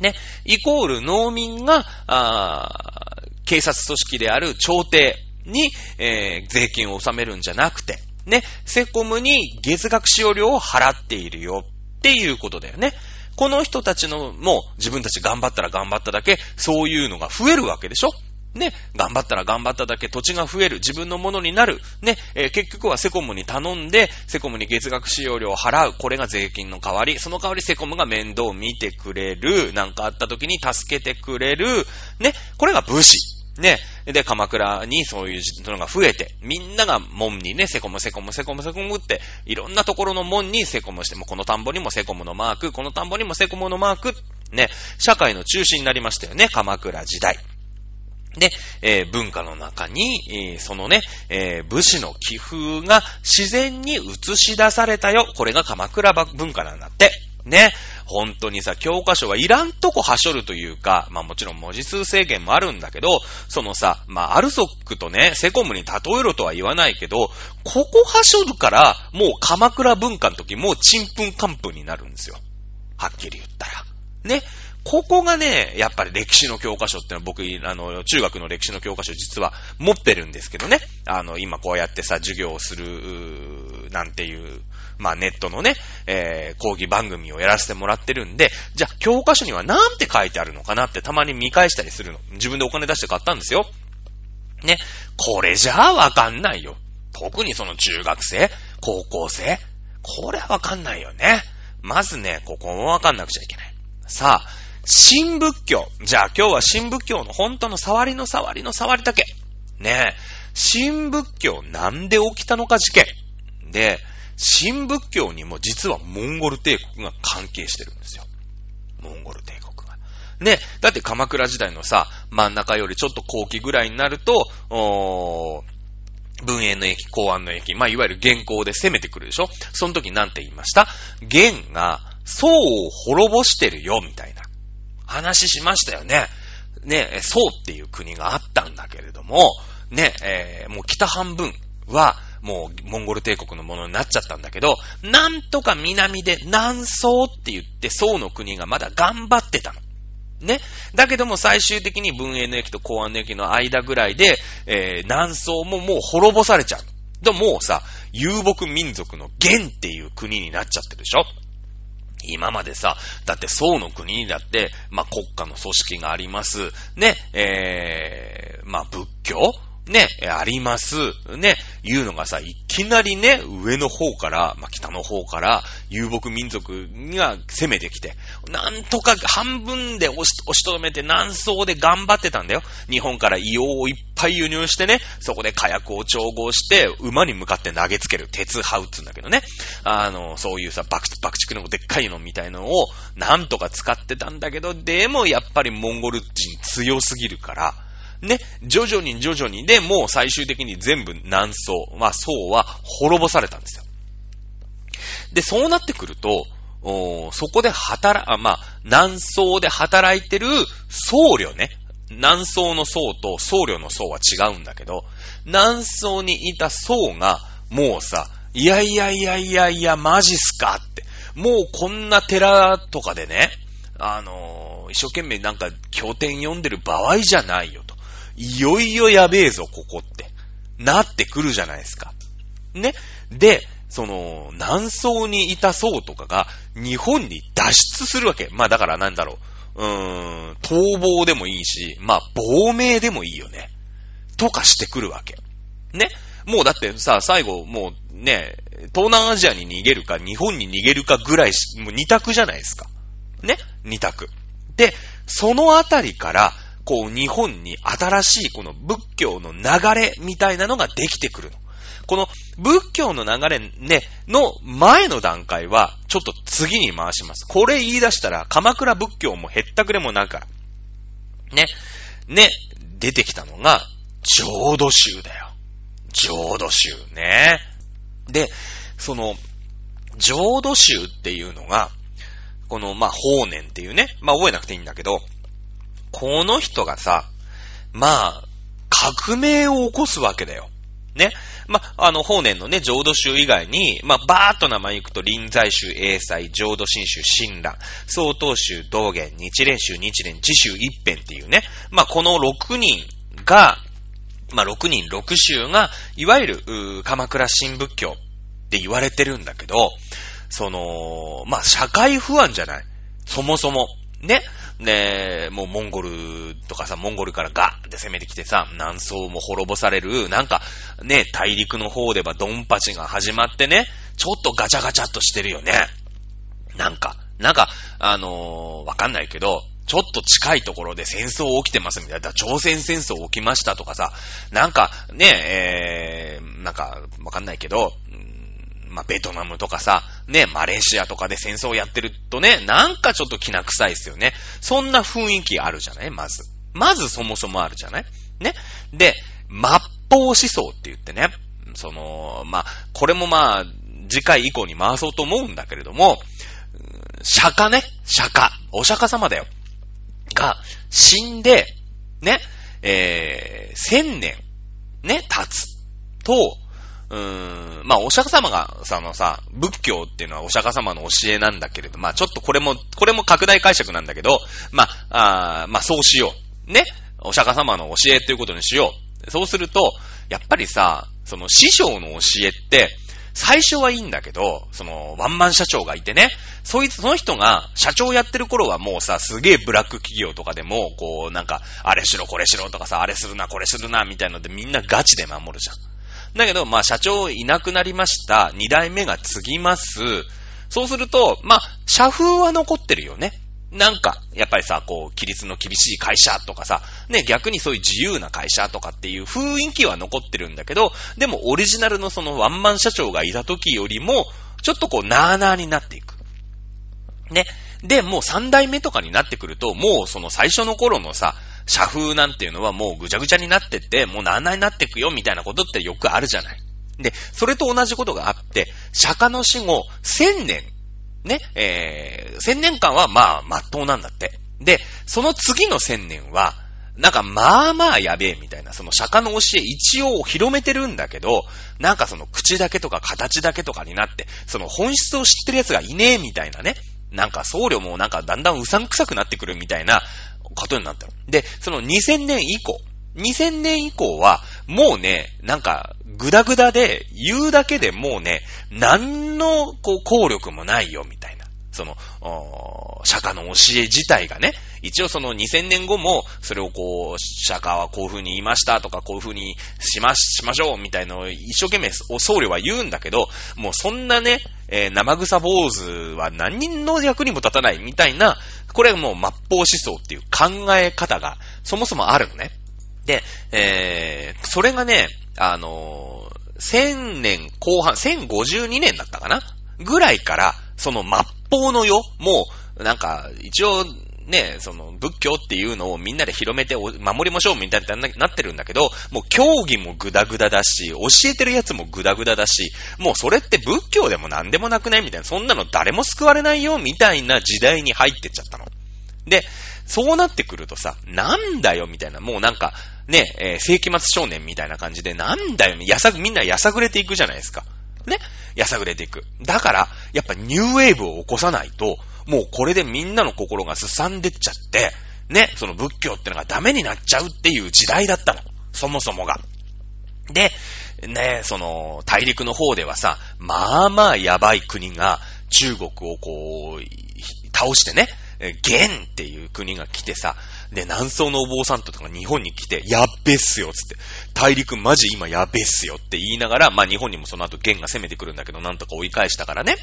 ね、イコール農民が、あ警察組織である朝廷に、えー、税金を納めるんじゃなくて、ね、セコムに月額使用料を払っているよっていうことだよね。この人たちのもう自分たち頑張ったら頑張っただけ、そういうのが増えるわけでしょね、頑張ったら頑張っただけ土地が増える、自分のものになる、ね、えー、結局はセコムに頼んで、セコムに月額使用料を払う、これが税金の代わり、その代わりセコムが面倒を見てくれる、なんかあった時に助けてくれる、ね、これが武士。ね。で、鎌倉にそういうのが増えて、みんなが門にね、セコムセコムセコムセコムって、いろんなところの門にセコムして、もこの田んぼにもセコムのマーク、この田んぼにもセコムのマーク、ね、社会の中心になりましたよね、鎌倉時代。で、えー、文化の中に、えー、そのね、えー、武士の気風が自然に映し出されたよ。これが鎌倉文化なんだって。ね。本当にさ、教科書はいらんとこはしょるというか、まあもちろん文字数制限もあるんだけど、そのさ、まあアルソックとね、セコムに例えろとは言わないけど、ここはしょるから、もう鎌倉文化の時もうちんぷんかんぷんになるんですよ。はっきり言ったら。ね。ここがね、やっぱり歴史の教科書ってのは僕、あの、中学の歴史の教科書実は持ってるんですけどね。あの、今こうやってさ、授業をする、なんていう、まあネットのね、えー、講義番組をやらせてもらってるんで、じゃあ教科書にはなんて書いてあるのかなってたまに見返したりするの。自分でお金出して買ったんですよ。ね。これじゃあわかんないよ。特にその中学生高校生これはわかんないよね。まずね、ここもわかんなくちゃいけない。さあ、新仏教。じゃあ今日は新仏教の本当の触りの触りの触りだけ。ねえ。新仏教なんで起きたのか事件。で、新仏教にも実はモンゴル帝国が関係してるんですよ。モンゴル帝国が。ね、だって鎌倉時代のさ、真ん中よりちょっと後期ぐらいになると、お文英の駅、公安の駅、まあ、いわゆる元寇で攻めてくるでしょその時なんて言いました？元が宋を滅ぼしてるよ、みたいな話しましたよね。ね、宋っていう国があったんだけれども、ね、えー、もう北半分は、もう、モンゴル帝国のものになっちゃったんだけど、なんとか南で南宋って言って、宋の国がまだ頑張ってたの。ね。だけども最終的に文英の駅と公安の駅の間ぐらいで、えー、南宋ももう滅ぼされちゃう。でももうさ、遊牧民族の元っていう国になっちゃってるでしょ今までさ、だって宋の国にだって、まあ、国家の組織があります。ね、えー、まあ、仏教ね、あります。ね、いうのがさ、いきなりね、上の方から、まあ、北の方から、遊牧民族が攻めてきて、なんとか半分で押し、押しとどめて南宋で頑張ってたんだよ。日本から硫黄をいっぱい輸入してね、そこで火薬を調合して、馬に向かって投げつける。鉄ハウっつんだけどね。あの、そういうさ、爆、爆竹のでっかいのみたいのを、なんとか使ってたんだけど、でもやっぱりモンゴル人強すぎるから、ね、徐々に徐々に、で、もう最終的に全部南宋、まあ宋は滅ぼされたんですよ。で、そうなってくると、そこで働、あ、まあ、南宋で働いてる僧侶ね。南宋の僧と僧侶の僧は違うんだけど、南宋にいた僧が、もうさ、いやいやいやいやいや、マジっすかって。もうこんな寺とかでね、あのー、一生懸命なんか経典読んでる場合じゃないよ。いよいよやべえぞ、ここって。なってくるじゃないですか。ね。で、その、南宋にいた宋とかが日本に脱出するわけ。まあだからなんだろう。うーん、逃亡でもいいし、まあ亡命でもいいよね。とかしてくるわけ。ね。もうだってさ、最後もうね、東南アジアに逃げるか、日本に逃げるかぐらいしもう二択じゃないですか。ね二択。で、そのあたりから、こう日本に新しいこの仏教の流れみたいなのができてくるの。この仏教の流れね、の前の段階は、ちょっと次に回します。これ言い出したら、鎌倉仏教もへったくれもなるから。ね。ね、出てきたのが、浄土宗だよ。浄土宗ね。で、その、浄土宗っていうのが、この、まあ、法然っていうね、まあ、覚えなくていいんだけど、この人がさ、まあ、革命を起こすわけだよ。ね。まあ、あの、法然のね、浄土宗以外に、まあ、バーっと名前行くと、臨済宗、英才、浄土真宗、親鸞、曹洞宗、道元、日蓮宗、日蓮、智宗一辺っていうね、まあ、この6人が、まあ、6人、6宗が、いわゆる、鎌倉新仏教って言われてるんだけど、その、まあ、社会不安じゃない？そもそも。ね。ねえもうモンゴルとかさ、モンゴルからガーって攻めてきてさ、南宋も滅ぼされる、なんか、ね、大陸の方ではドンパチが始まってね、ちょっとガチャガチャっとしてるよね。なんか、なんか、あのー、わかんないけど、ちょっと近いところで戦争起きてますみたいな、朝鮮戦争起きましたとかさ、なんかね、えー、なんかわかんないけど、まあ、ベトナムとかさ、ね、マレーシアとかで戦争やってるとね、なんかちょっと気な臭いですよね。そんな雰囲気あるじゃない？まず。まずそもそもあるじゃない？ね？で、末法思想って言ってね、その、まあ、これもまあ、次回以降に回そうと思うんだけれども、釈迦ね、釈迦、お釈迦様だよ。が、死んで、ね、えー、千年、ね、経つと、うーん、まあ、お釈迦様が、そのさ、仏教っていうのはお釈迦様の教えなんだけれど、まあ、ちょっとこれも、これも拡大解釈なんだけど、まあ、あまあ、そうしよう。ね。お釈迦様の教えということにしよう。そうすると、やっぱりさ、その師匠の教えって、最初はいいんだけど、その、ワンマン社長がいてね、そいつ、その人が、社長やってる頃はもうさ、すげえブラック企業とかでも、こう、なんか、あれしろこれしろとかさ、あれするな、これするな、みたいのでみんなガチで守るじゃん。だけど、まあ、社長いなくなりました。二代目が継ぎます。そうすると、まあ、社風は残ってるよね。なんか、やっぱりさ、こう、規律の厳しい会社とかさ、ね、逆にそういう自由な会社とかっていう雰囲気は残ってるんだけど、でもオリジナルのそのワンマン社長がいた時よりも、ちょっとこう、なーなーになっていく。ね。で、もう三代目とかになってくると、もうその最初の頃のさ、社風なんていうのはもうぐちゃぐちゃになってって、もうなーなになっていくよみたいなことってよくあるじゃない。で、それと同じことがあって、釈迦の死後、千年ね、えー、千年間はまあ、まっとうなんだって。で、その次の千年は、なんかまあまあやべえみたいな、その釈迦の教え一応広めてるんだけど、なんかその口だけとか形だけとかになって、その本質を知ってる奴がいねえみたいなね。なんか僧侶もなんかだんだんうさんくさくなってくるみたいなことになったの。で、その2000年以降、2000年以降は、もうね、なんか、ぐだぐだで、言うだけでもうね、何の、こう、効力もないよ、みたいな。その、釈迦の教え自体がね、一応その2000年後も、それをこう、釈迦はこういう風に言いましたとか、こういう風にしまし、ましょうみたいのを一生懸命僧侶は言うんだけど、もうそんなね、えー、生臭坊主は何人の役にも立たないみたいな、これはもう末法思想っていう考え方がそもそもあるのね。で、えー、それがね、あのー、1000年後半、1052年だったかな？ぐらいから、その末法の世、もう、なんか、一応、ね、その仏教っていうのをみんなで広めて守りましょうみたいになってるんだけど、もう教義もグダグダだし、教えてるやつもグダグダだし、もうそれって仏教でも何でもなくないみたいな、そんなの誰も救われないよ？みたいな時代に入ってっちゃったの。で、そうなってくるとさ、なんだよ？みたいな、もうなんか、ね、えー、世紀末少年みたいな感じで、なんだよ、みんなやさぐれていくじゃないですか。ねやさぐれていく。だから、やっぱニューウェーブを起こさないと、もうこれでみんなの心がすさんでっちゃって、ね、その仏教ってのがダメになっちゃうっていう時代だったの。そもそもが。で、ね、その、大陸の方ではさ、まあまあやばい国が中国をこう、倒してね、元っていう国が来てさ、で、南宋のお坊さんとか日本に来て、やっべっすよ、つって。大陸マジ今やべっすよって言いながら、まあ日本にもその後元が攻めてくるんだけど、なんとか追い返したからね。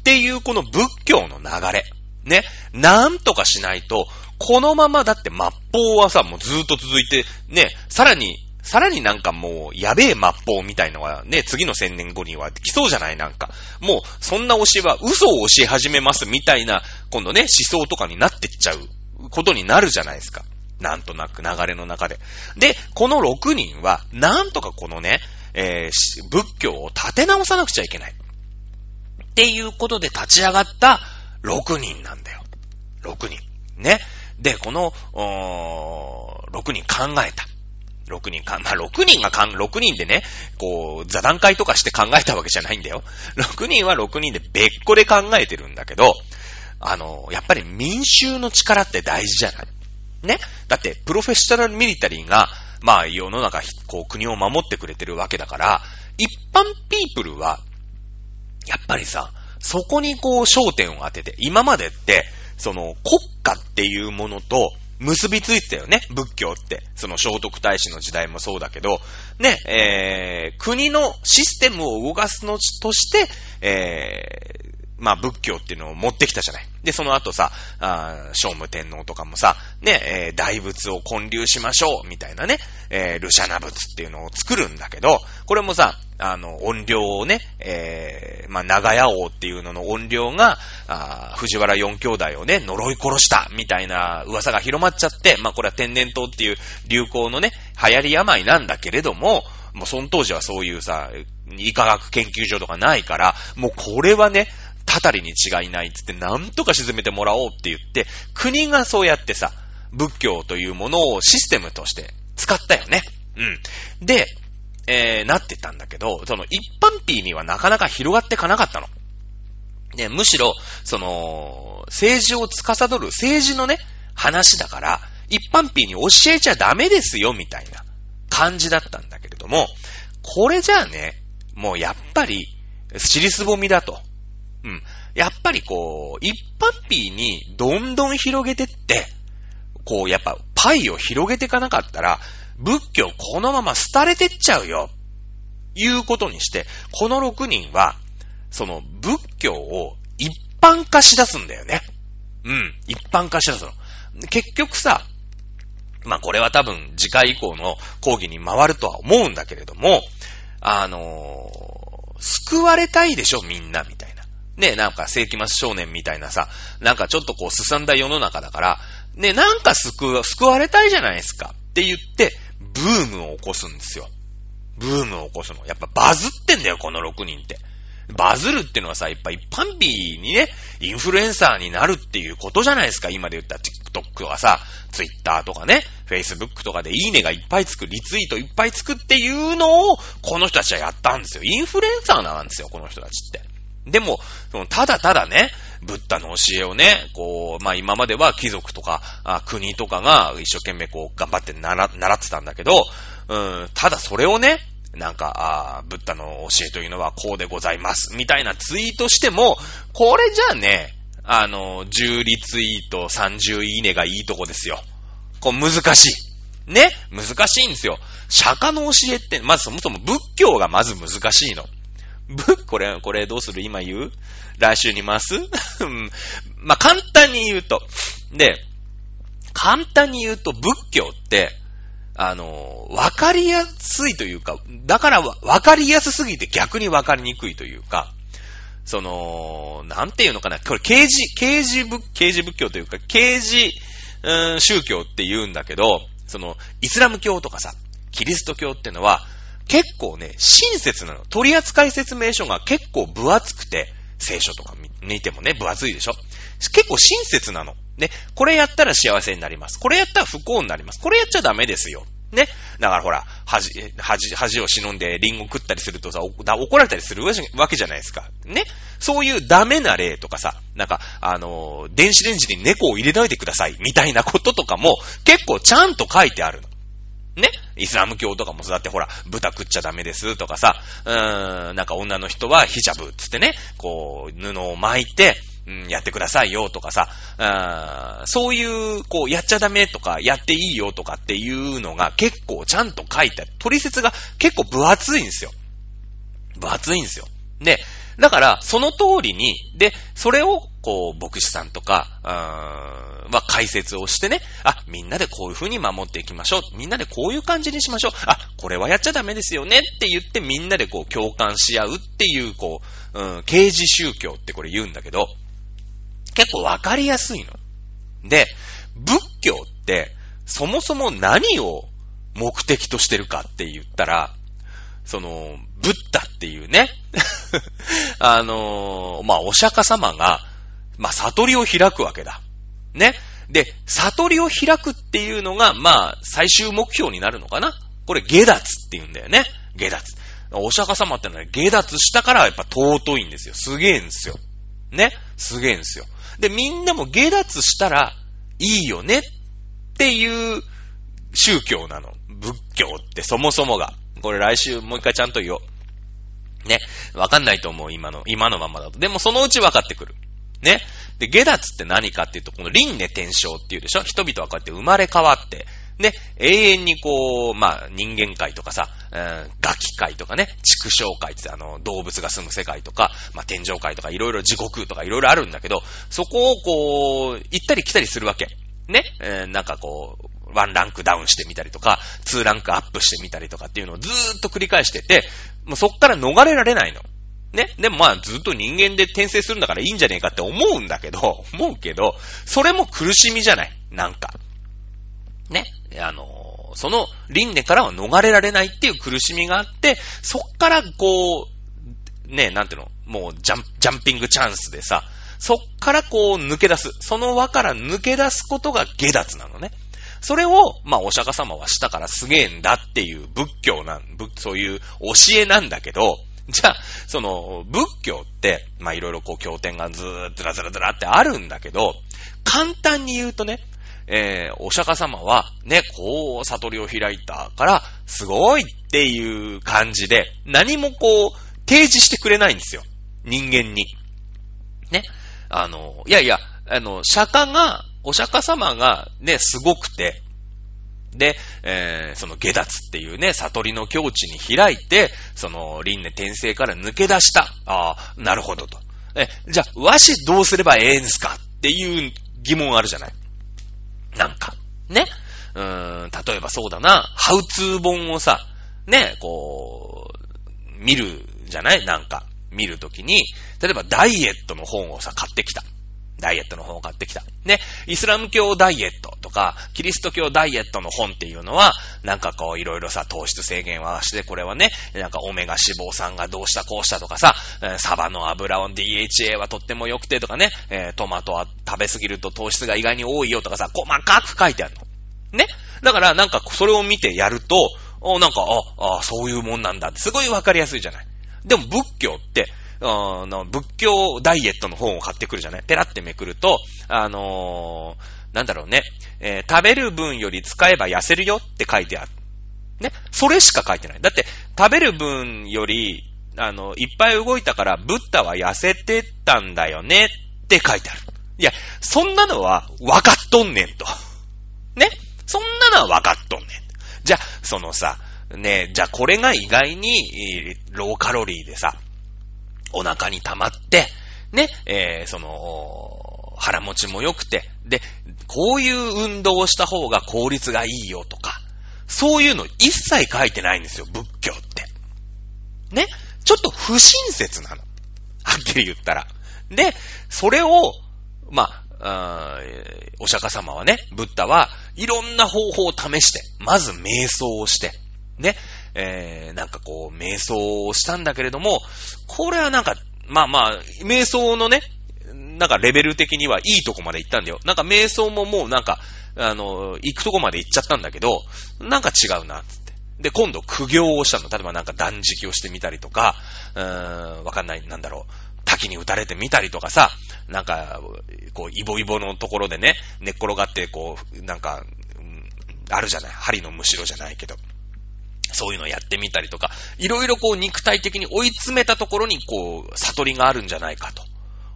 っていうこの仏教の流れ。ね。なんとかしないと、このままだって末法はさ、もうずっと続いて、ね、さらにさらになんかもう、やべえ末法みたいのがね、次の千年後には来そうじゃないなんか。もう、そんな教えは嘘を教え始めますみたいな、今度ね、思想とかになってっちゃうことになるじゃないですか。なんとなく流れの中で。で、この6人は、なんとかこのね、えー、仏教を立て直さなくちゃいけない。っていうことで立ち上がった6人なんだよ。6人。ね。で、この、6人考えた。6人か、まあ、6人がかん、6人でね、こう、座談会とかして考えたわけじゃないんだよ。6人は6人で別個で考えてるんだけど、あの、やっぱり民衆の力って大事じゃない？ね？だって、プロフェッショナルミリタリーが、まあ、世の中、こう、国を守ってくれてるわけだから、一般ピープルは、やっぱりさ、そこにこう、焦点を当てて、今までって、その、国家っていうものと、結びついてたよね、仏教って。その聖徳太子の時代もそうだけど、ね、えー、国のシステムを動かすのとして、えー、まあ仏教っていうのを持ってきたじゃない。で、その後さ、あ聖武天皇とかもさ、ね、えー、大仏を建立しましょう、みたいなね、えー、ルシャナ仏っていうのを作るんだけど、これもさ、あの、音量をね、えー、まあ、長屋王っていうのの音量が、あ藤原四兄弟をね、呪い殺した、みたいな噂が広まっちゃって、まあ、これは天然痘っていう流行のね、流行り病なんだけれども、もうその当時はそういうさ、医科学研究所とかないから、もうこれはね、たたりに違いないっつって、なんとか沈めてもらおうって言って、国がそうやってさ、仏教というものをシステムとして使ったよね。うん。で、えー、なってたんだけど、その一般ピーにはなかなか広がってかなかったの。ね、むしろ、その、政治を司る政治のね、話だから、一般ピーに教えちゃダメですよ、みたいな感じだったんだけれども、これじゃあね、もうやっぱり、尻すぼみだと。うん。やっぱりこう、一般ピーにどんどん広げてって、こう、やっぱ、パイを広げていかなかったら、仏教このまま廃れてっちゃうよ。いうことにして、この6人は、その仏教を一般化しだすんだよね。うん、一般化しだすの。結局さ、まあこれは多分次回以降の講義に回るとは思うんだけれども、あのー、救われたいでしょ、みんな、みたいな。ね、なんか世紀末少年みたいなさ、なんかちょっとこう進んだ世の中だから、ね、なんか救救われたいじゃないですか。って言って、ブームを起こすんですよ。ブームを起こすの。やっぱバズってんだよ、この6人って。バズるってのはさ、やっぱ一般日にね、インフルエンサーになるっていうことじゃないですか。今で言った TikTok はさ、Twitter とかね、Facebook とかでいいねがいっぱいつく、リツイートいっぱいつくっていうのを、この人たちはやったんですよ。インフルエンサーなんですよ、この人たちって。でも、ただただね、ブッダの教えをね、こう、まあ今までは貴族とか、国とかが一生懸命こう頑張って習習ってたんだけど、うん、ただそれをね、なんか、あブッダの教えというのはこうでございます。みたいなツイートしても、これじゃあね、あの、10リツイート、30いいねがいいとこですよ。こう難しい。ね難しいんですよ。釈迦の教えって、まずそもそも仏教がまず難しいの。ぶ、これ、これどうする？今言う？来週に回す？まあ、簡単に言うと。で、簡単に言うと仏教って、あの、わかりやすいというか、だからわかりやすすぎて逆にわかりにくいというか、その、なんていうのかな、これ刑事、刑事仏、刑事仏教というか、刑事、うん、宗教って言うんだけど、その、イスラム教とかさ、キリスト教ってのは、結構ね、親切なの。取扱説明書が結構分厚くて、聖書とか見てもね、分厚いでしょ結構親切なの。ね、これやったら幸せになります。これやったら不幸になります。これやっちゃダメですよ。ね。だからほら、恥、恥、恥を忍んでリンゴ食ったりするとさ、怒られたりするわけじゃないですか。ね。そういうダメな例とかさ、なんか、あのー、電子レンジに猫を入れないでください、みたいなこととかも、結構ちゃんと書いてあるの。ね。イスラム教とかもそうだってほら、豚食っちゃダメですとかさ、うーん、なんか女の人はヒジャブっつってね、こう、布を巻いて、うん、やってくださいよとかさ、あそういう、こう、やっちゃダメとか、やっていいよとかっていうのが結構ちゃんと書いてある。取説が結構分厚いんですよ。分厚いんですよ。で、だから、その通りに、で、それを、こう、牧師さんとか、うーんは解説をしてね、あ、みんなでこういう風に守っていきましょう。みんなでこういう感じにしましょう。あ、これはやっちゃダメですよねって言ってみんなでこう共感し合うっていう、こう、うん、刑事宗教ってこれ言うんだけど、結構わかりやすいの。で、仏教って、そもそも何を目的としてるかって言ったら、その、ブッダっていうね、あのー、まあ、お釈迦様が、まあ、悟りを開くわけだ。ね。で、悟りを開くっていうのが、まあ、最終目標になるのかなこれ、下脱って言うんだよね。下脱。お釈迦様ってのは下脱したからやっぱ尊いんですよ。すげえんですよ。ね。すげえんですよ。で、みんなも下脱したらいいよねっていう宗教なの。仏教ってそもそもが。これ来週もう一回ちゃんと言おう。ね。わかんないと思う、今の、今のままだと。でもそのうちわかってくる。ね。で、下脱って何かっていうと、この輪廻転生っていうでしょ？人々はこうやって生まれ変わって、ね、永遠にこう、まあ、人間界とかさ、うん、ガキ界とかね、畜生界ってあの、動物が住む世界とか、まあ、天上界とかいろいろ地獄とかいろいろあるんだけど、そこをこう、行ったり来たりするわけ。ね、えー、なんかこう、ワンランクダウンしてみたりとか、ツーランクアップしてみたりとかっていうのをずーっと繰り返してて、もうそっから逃れられないの。ね。でもまあずっと人間で転生するんだからいいんじゃねえかって思うんだけど、思うけど、それも苦しみじゃない。なんか。ね。あの、その輪廻からは逃れられないっていう苦しみがあって、そっからこう、ね、なんていうの、もうジャン、ジャンピングチャンスでさ、そっからこう抜け出す。その輪から抜け出すことが下脱なのね。それを、まあ、お釈迦様はしたからすげえんだっていう仏教なん、そういう教えなんだけど、じゃあ、その、仏教って、まあ、いろいろこう、経典がずーっとずらずらずらってあるんだけど、簡単に言うとね、えー、お釈迦様は、ね、こう、悟りを開いたから、すごいっていう感じで、何もこう、提示してくれないんですよ。人間に。ね。あの、いやいや、あの、釈迦が、お釈迦様がね、すごくて、で、えー、その下脱っていうね、悟りの境地に開いて、その輪廻転生から抜け出した。ああ、なるほどと。え、じゃあ、和紙どうすればええんすかっていう疑問あるじゃない。なんか、ね。うーん、例えばそうだな、ハウツー本をさ、ね、こう、見るじゃない？なんか、見るときに、例えばダイエットの本をさ、買ってきた。ダイエットの本を買ってきた。ね、イスラム教ダイエットとか、キリスト教ダイエットの本っていうのは、なんかこう、いろいろさ、糖質制限はして、これはね、なんかオメガ脂肪酸がどうしたこうしたとかさ、サバの油を DHA はとっても良くてとかね、トマトは食べ過ぎると糖質が意外に多いよとかさ、細かく書いてあるの。ねだからなんかそれを見てやると、おなんか、あ、あ、そういうもんなんだって、すごいわかりやすいじゃない。でも仏教って、あの、仏教ダイエットの本を買ってくるじゃない？ペラってめくると、あのー、なんだろうね、えー、食べる分より使えば痩せるよって書いてある。ね？それしか書いてない。だって、食べる分より、あの、いっぱい動いたから、ブッダは痩せてたんだよねって書いてある。いや、そんなのは分かっとんねんと。ね？そんなのは分かっとんねん。じゃ、そのさ、ねじゃあこれが意外に、ローカロリーでさ、お腹に溜まって、ね、えー、その、腹持ちも良くて、で、こういう運動をした方が効率がいいよとか、そういうの一切書いてないんですよ、仏教って。ねちょっと不親切なの。はっきり言ったら。で、それを、まあ、あお釈迦様はね、ブッダはいろんな方法を試して、まず瞑想をして、ね、えー、なんかこう、瞑想をしたんだけれども、これはなんか、まあまあ、瞑想のね、なんかレベル的にはいいとこまで行ったんだよ。なんか瞑想ももうなんか、あの、行くとこまで行っちゃったんだけど、なんか違うな、つって。で、今度苦行をしたの。例えばなんか断食をしてみたりとか、うーん、わかんない、なんだろう。滝に打たれてみたりとかさ、なんか、こう、イボイボのところでね、寝っ転がって、こう、なんか、うん、あるじゃない。針のむしろじゃないけど。そういうのをやってみたりとか、いろいろこう肉体的に追い詰めたところにこう、悟りがあるんじゃないかと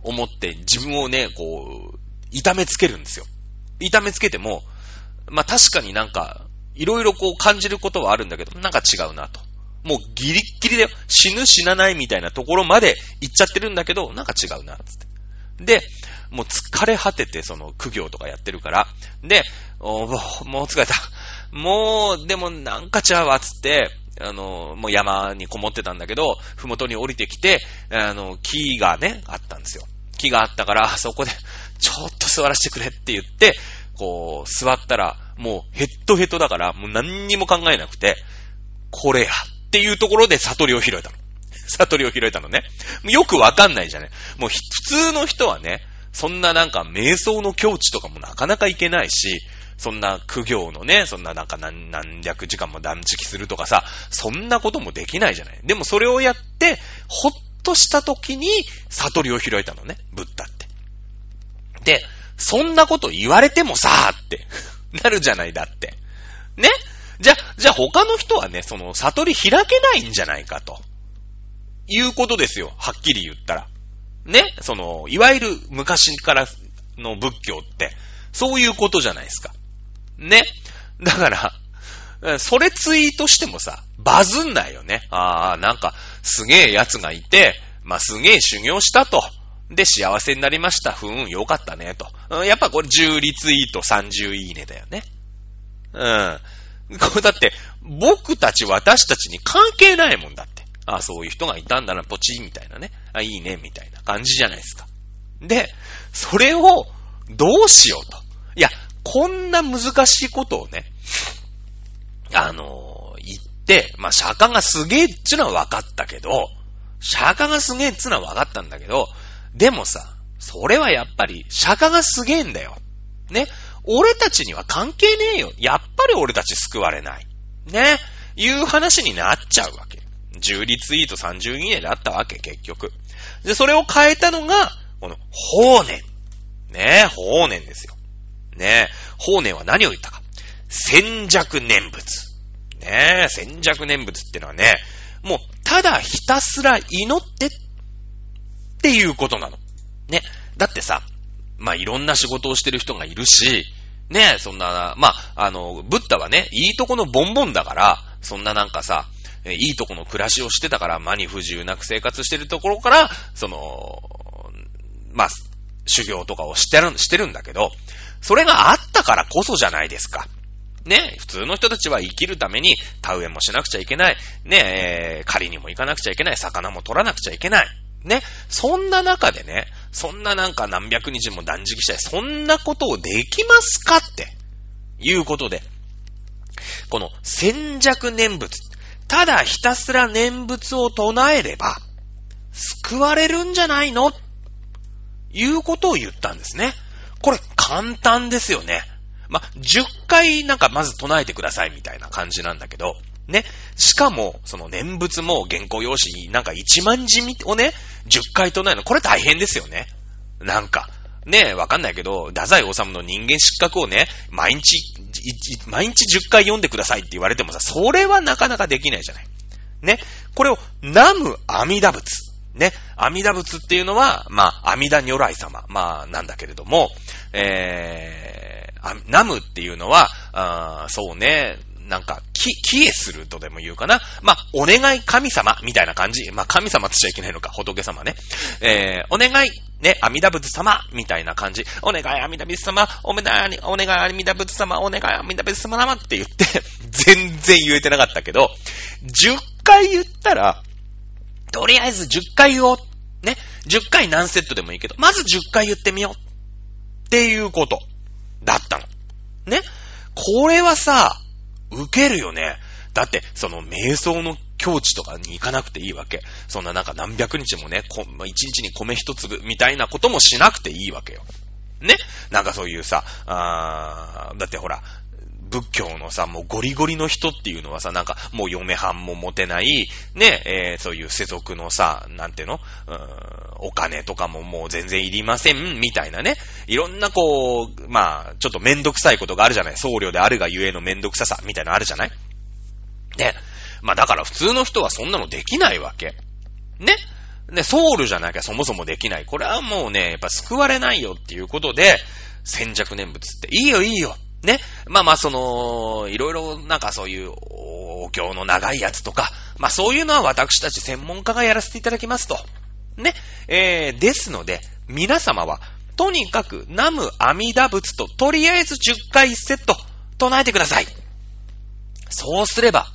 思って自分をね、こう、痛めつけるんですよ。痛めつけても、まあ確かになんか、いろいろこう感じることはあるんだけど、なんか違うなと。もうギリッギリで死ぬ死なないみたいなところまで行っちゃってるんだけど、なんか違うな、つって。で、もう疲れ果ててその苦行とかやってるから、で、もう疲れた。もう、でもなんかちゃうわ、つって、あの、もう山にこもってたんだけど、ふもとに降りてきて、あの、木がね、あったんですよ。木があったから、そこで、ちょっと座らせてくれって言って、こう、座ったら、もうヘッドヘッドだから、もう何にも考えなくて、これやっていうところで悟りを拾えたの。悟りを拾えたのね。よくわかんないじゃね。もう普通の人はね、そんななんか瞑想の境地とかもなかなかいけないし、そんな苦行のね、そんななんか何何百時間も断食するとかさ、そんなこともできないじゃない。でもそれをやって、ほっとした時に悟りを開いたのね、ブッダって。で、そんなこと言われてもさーって なるじゃないだって。ね？じゃ、じゃあ他の人はね、その悟り開けないんじゃないかと。いうことですよ。はっきり言ったら。ね？その、いわゆる昔からの仏教って、そういうことじゃないですか。ね。だから、それツイートしてもさ、バズんないよね。ああ、なんか、すげえ奴がいて、まあ、すげえ修行したと。で、幸せになりました。ふーん、よかったね、と。やっぱこれ10リツイート30いいねだよね。うん。これだって、僕たち、私たちに関係ないもんだって。ああ、そういう人がいたんだな、ポチみたいなね。あ、いいね、みたいな感じじゃないですか。で、それを、どうしようと。いや、こんな難しいことをね、あの、言って、まあ、釈迦がすげえっちゅうのは分かったけど、釈迦がすげえっつうのは分かったんだけど、でもさ、それはやっぱり、釈迦がすげえんだよ。ね。俺たちには関係ねえよ。やっぱり俺たち救われない。ね。いう話になっちゃうわけ。10リツイート30いいねだったわけ、結局。で、それを変えたのが、この、法年。ね法年ですよ。ね法年は何を言ったか。戦弱念仏。ね戦弱念仏ってのはね、もう、ただひたすら祈ってっていうことなの。ね。だってさ、まあ、いろんな仕事をしてる人がいるし、ね、そんな、まあ、あの、ブッダはね、いいとこのボンボンだから、そんななんかさ、いいとこの暮らしをしてたから、間に不自由なく生活してるところから、その、まあ、修行とかをしてる、してるんだけど、それがあったからこそじゃないですか。ね、普通の人たちは生きるために田植えもしなくちゃいけない。ね、えー、狩りにも行かなくちゃいけない。魚も取らなくちゃいけない。ね、そんな中でね、そんななんか何百日も断食したい。そんなことをできますかって、いうことで、この戦弱念仏。ただひたすら念仏を唱えれば、救われるんじゃないの？いうことを言ったんですね。これ簡単ですよね。ま10回なんかまず唱えてくださいみたいな感じなんだけど、ね。しかも、その念仏も原稿用紙なんか1万字をね、10回唱えるの、これ大変ですよね。なんか。ねえ、わかんないけど、太宰治の人間失格をね、毎日、毎日10回読んでくださいって言われてもさ、それはなかなかできないじゃない。ね。これを、ナム阿弥陀仏。ね。阿弥陀仏っていうのは、まあ、阿弥陀如来様。まあ、なんだけれども、えー、ナムっていうのは、あそうね、なんか、き、帰依するとでも言うかな。まあ、お願い神様みたいな感じ。まあ、神様としちゃいけないのか、仏様ね。えー、お願い、ね、阿弥陀仏様みたいな感じ。お願い阿弥陀仏様、お願い、お願い阿弥陀仏様、お願い阿弥陀仏様って言って、全然言えてなかったけど、10回言ったら、とりあえず10回を、ね、10回何セットでもいいけど、まず10回言ってみよう。っていうこと、だったの。ね。これはさ、受けるよね。だって、その瞑想の境地とかに行かなくていいわけ。そんななんか何百日もね、一日に米一粒みたいなこともしなくていいわけよ。ねなんかそういうさ、あーだってほら、仏教のさ、もうゴリゴリの人っていうのはさ、なんかもう嫁はんも持てない、ね、えー、そういう世俗のさ、なんていうの？うーん、お金とかももう全然いりません、みたいなね。いろんなこう、まあ、ちょっとめんどくさいことがあるじゃない？僧侶であるがゆえのめんどくささ、みたいなのあるじゃない？ね。まあだから普通の人はそんなのできないわけ。ね。ね、ソウルじゃなきゃそもそもできない。これはもうね、やっぱ救われないよっていうことで、先着念仏っていいよいいよ。ね。まあまあ、その、いろいろなんかそういうお経の長いやつとか、まあそういうのは私たち専門家がやらせていただきますと。ね。えー、ですので、皆様は、とにかく、南無阿弥陀仏と、とりあえず10回1セット、唱えてください。そうすれば、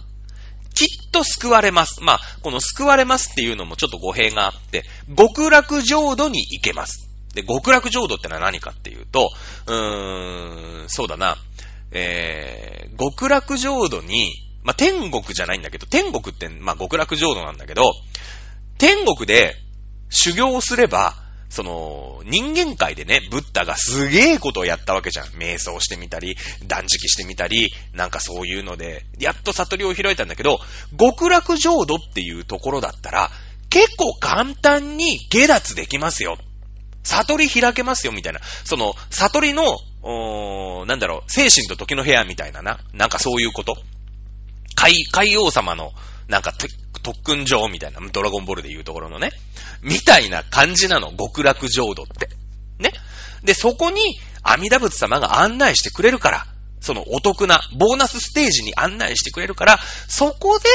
きっと救われます。まあ、この救われますっていうのもちょっと語弊があって、極楽浄土に行けます。で、極楽浄土ってのは何かっていうと、うーん、そうだな、えー、極楽浄土に、まあ、天国じゃないんだけど、天国って、まあ、極楽浄土なんだけど、天国で修行をすれば、その、人間界でね、ブッダがすげえことをやったわけじゃん。瞑想してみたり、断食してみたり、なんかそういうので、やっと悟りを開いたんだけど、極楽浄土っていうところだったら、結構簡単に下脱できますよ。悟り開けますよ、みたいな。その、悟りの、なんだろう、精神と時の部屋みたいなな。なんかそういうこと。海、海王様の、なんか、特訓場みたいな、ドラゴンボールで言うところのね。みたいな感じなの、極楽浄土って。ね。で、そこに、阿弥陀仏様が案内してくれるから、そのお得なボーナスステージに案内してくれるから、そこで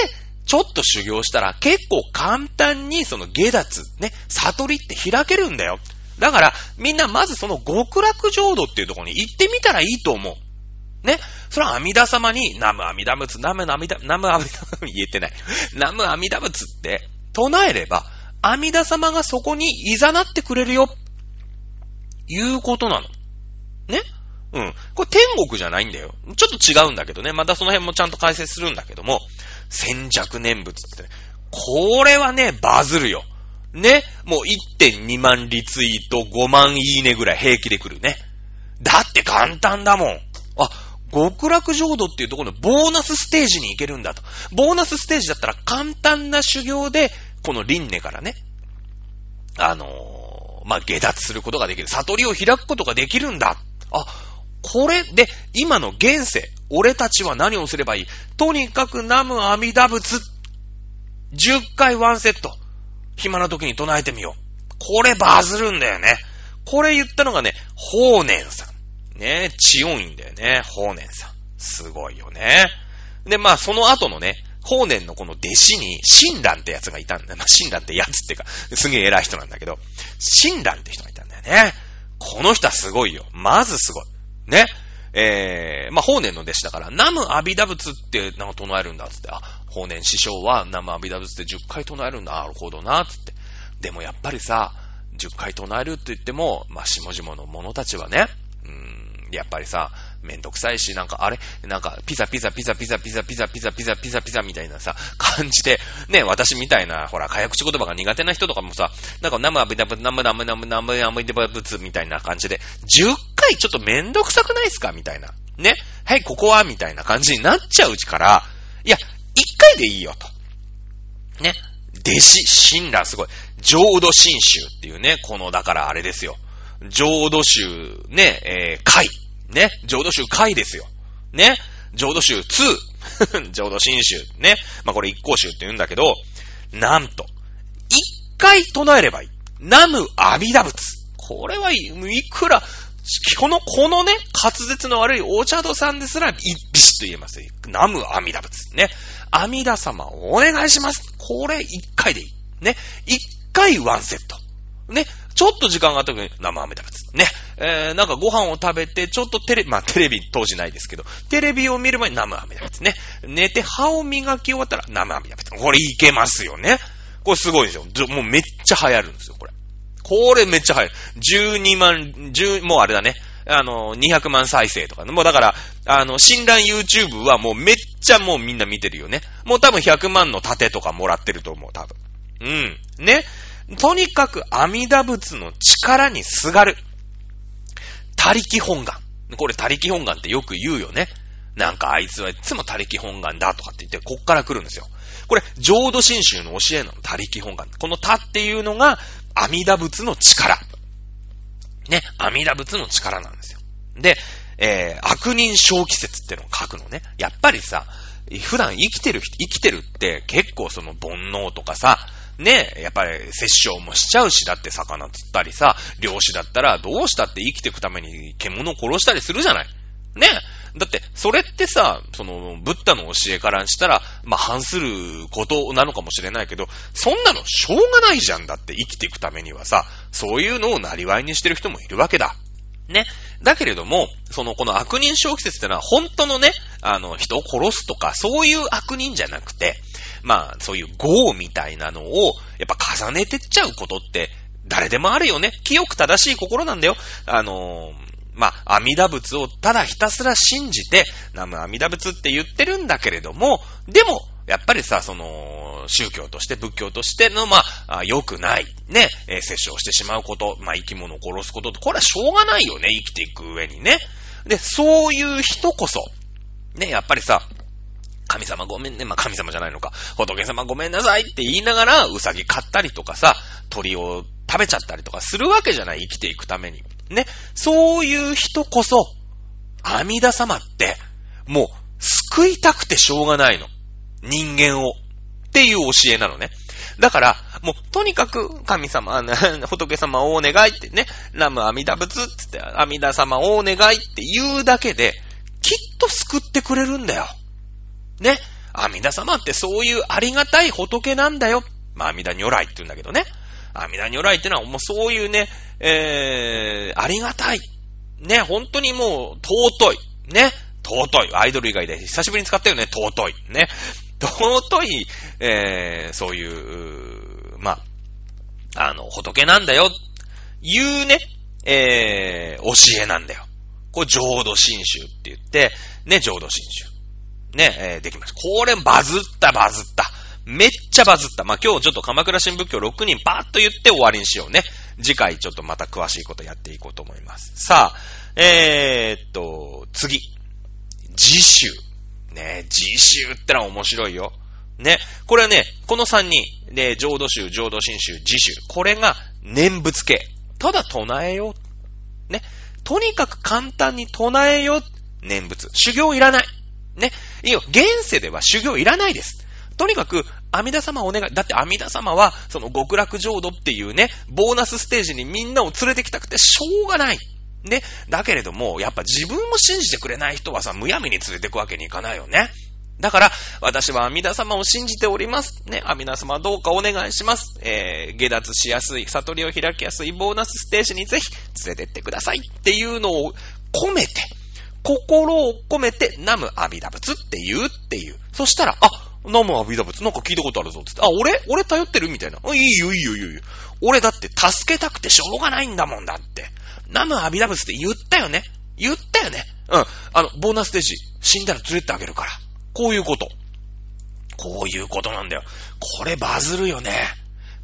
ちょっと修行したら結構簡単にその下脱、ね、悟りって開けるんだよ。だから、みんなまずその極楽浄土っていうところに行ってみたらいいと思う。ね？それは阿弥陀様に、ナム阿弥陀仏、ナム阿弥陀、ナム阿弥陀、言えてない。ナム阿弥陀仏って唱えれば、阿弥陀様がそこに誘ってくれるよ。いうことなの。ね？うん。これ天国じゃないんだよ。ちょっと違うんだけどね。またその辺もちゃんと解説するんだけども、先着念仏って、これはね、バズるよ。ね。もう1.2万リツイート、5万いいねぐらい平気で来るね。だって簡単だもん。あ、極楽浄土っていうところのボーナスステージに行けるんだと。ボーナスステージだったら簡単な修行で、この輪廻からね、あのー、まあ、下脱することができる。悟りを開くことができるんだ。あ、これで、今の現世、俺たちは何をすればいい？とにかくナム阿弥陀仏。10回ワンセット。暇な時に唱えてみよう。これバズるんだよね。これ言ったのがね、法然さん。ね、千音院だよね、法然さん。すごいよね。で、まあ、その後のね、法然のこの弟子に、親鸞ってやつがいたんだよ。まあ、親鸞ってやつっていうか、すげえ偉い人なんだけど、親鸞って人がいたんだよね。この人はすごいよ。まずすごい。ね。えー、まあ、法然の弟子だから、ナムアビダ仏ってなんか唱えるんだ、つって。あ、法然師匠はナムアビダ仏って10回唱えるんだ。なるほどな、つって。でもやっぱりさ、10回唱えるって言っても、まあ、下々の者たちはね、うん、やっぱりさ、めんどくさいし、なんか、あれ？なんか、ピザピザピザピザピザピザピザピザピザピザみたいなさ、感じで、ね、私みたいな、ほら、早口言葉が苦手な人とかもさ、なんか、ナムアビダブ、ナムナムナムナムナムデバブツみたいな感じで、10回ちょっとめんどくさくないですかみたいな。ね。はい、ここはみたいな感じになっちゃううちから、いや、1回でいいよと。ね。弟子、親鸞すごい。浄土真宗っていうね、この、だからあれですよ。浄土宗、ね、えー、会。ね。浄土宗会ですよ。ね。浄土宗2。浄土真宗。ね。まあ、これ一行宗って言うんだけど、なんと、一回唱えればいい。ナムアビダ仏。これはいい。いくら、この、このね、滑舌の悪いお茶戸さんですら、ビシッと言えます。ナム阿弥陀仏。ね。阿弥陀様お願いします。これ一回でいい。ね。一回ワンセット。ね。ちょっと時間があった時に、生飴食べつ。ね。えー、なんかご飯を食べて、ちょっとテレビ、まあテレビ当時ないですけど、テレビを見る前に生飴食べつね。寝て歯を磨き終わったら生飴食べつ。これいけますよね。これすごいですよ。もうめっちゃ流行るんですよ、これ。これめっちゃ流行る。12万、10、もうあれだね。あの、200万再生とかね。もうだから、あの、診断 YouTube はもうめっちゃもうみんな見てるよね。もう多分100万の盾とかもらってると思う、多分。うん。ね。とにかく阿弥陀仏の力にすがる。他力本願。これ他力本願ってよく言うよね。なんかあいつはいつも他力本願だとかって言って、こっから来るんですよ。これ、浄土真宗の教えなの、他力本願。この他っていうのが、阿弥陀仏の力。ね、阿弥陀仏の力なんですよ。で、えー、悪人小気説ってのを書くのね。やっぱりさ、普段生きてる人生きてるって結構その煩悩とかさ、ね、やっぱり殺生もしちゃうし、だって魚釣ったりさ、漁師だったらどうしたって生きていくために獣を殺したりするじゃない。ね。だって、それってさ、その、ブッダの教えからしたら、まあ、反することなのかもしれないけど、そんなのしょうがないじゃんだって生きていくためにはさ、そういうのをなりわいにしてる人もいるわけだ。ね。だけれども、その、この悪人小気説ってのは、本当のね、あの、人を殺すとか、そういう悪人じゃなくて、まあ、そういう業みたいなのを、やっぱ重ねてっちゃうことって、誰でもあるよね。清く正しい心なんだよ。あのー、まあ、阿弥陀仏をただひたすら信じて、ナム阿弥陀仏って言ってるんだけれども、でも、やっぱりさ、その、宗教として、仏教としての、まあ、良くない、ね、えー、殺生してしまうこと、まあ、生き物を殺すことこれはしょうがないよね、生きていく上にね。で、そういう人こそ、ね、やっぱりさ、神様ごめんね。まあ、神様じゃないのか。仏様ごめんなさいって言いながら、うさぎ飼ったりとかさ、鳥を食べちゃったりとかするわけじゃない。生きていくために。ね。そういう人こそ、阿弥陀様って、もう、救いたくてしょうがないの。人間を。っていう教えなのね。だから、もう、とにかく、神様、仏様をお願いってね、ラム阿弥陀仏っつって、阿弥陀様をお願いって言うだけで、きっと救ってくれるんだよ。ね。阿弥陀様ってそういうありがたい仏なんだよ。まあ、阿弥陀如来って言うんだけどね。阿弥陀如来ってのはもうそういうね、えー、ありがたい。ね、本当にもう尊い。ね。尊い。アイドル以外で久しぶりに使ったよね。尊い。ね。尊い、えー、そういう、まあ、あの、仏なんだよ。いうね、えー、教えなんだよ。これ浄土真宗って言って、ね、浄土真宗。ね、えー、できました。これバズったバズった。めっちゃバズった。まあ、今日ちょっと鎌倉新仏教6人パーッと言って終わりにしようね。次回ちょっとまた詳しいことやっていこうと思います。さあ、えー、っと、次。自習。ね、自習ってのは面白いよ。ね、これはね、この3人、ね、浄土宗、浄土真宗、自習。これが念仏系。ただ唱えよう。ね。とにかく簡単に唱えよう。念仏。修行いらない。ね。いいよ。現世では修行いらないです。とにかく、阿弥陀様お願い。だって阿弥陀様は、その極楽浄土っていうね、ボーナスステージにみんなを連れてきたくてしょうがない。ね。だけれども、やっぱ自分も信じてくれない人はさ、むやみに連れてくわけにいかないよね。だから、私は阿弥陀様を信じております。ね、阿弥陀様どうかお願いします。えー、下脱しやすい、悟りを開きやすいボーナスステージにぜひ連れてってくださいっていうのを込めて、心を込めて、ナム阿弥陀仏って言うっていう。そしたら、あ、ナム阿弥陀仏なんか聞いたことあるぞつって。あ、俺？俺頼ってるみたいな。いいよいいよいいよいいよ。俺だって助けたくてしょうがないんだもんだって。ナム阿弥陀仏って言ったよね？言ったよね？うん。あの、ボーナスステージ、死んだら連れてあげるから。こういうこと。こういうことなんだよ。これバズるよね。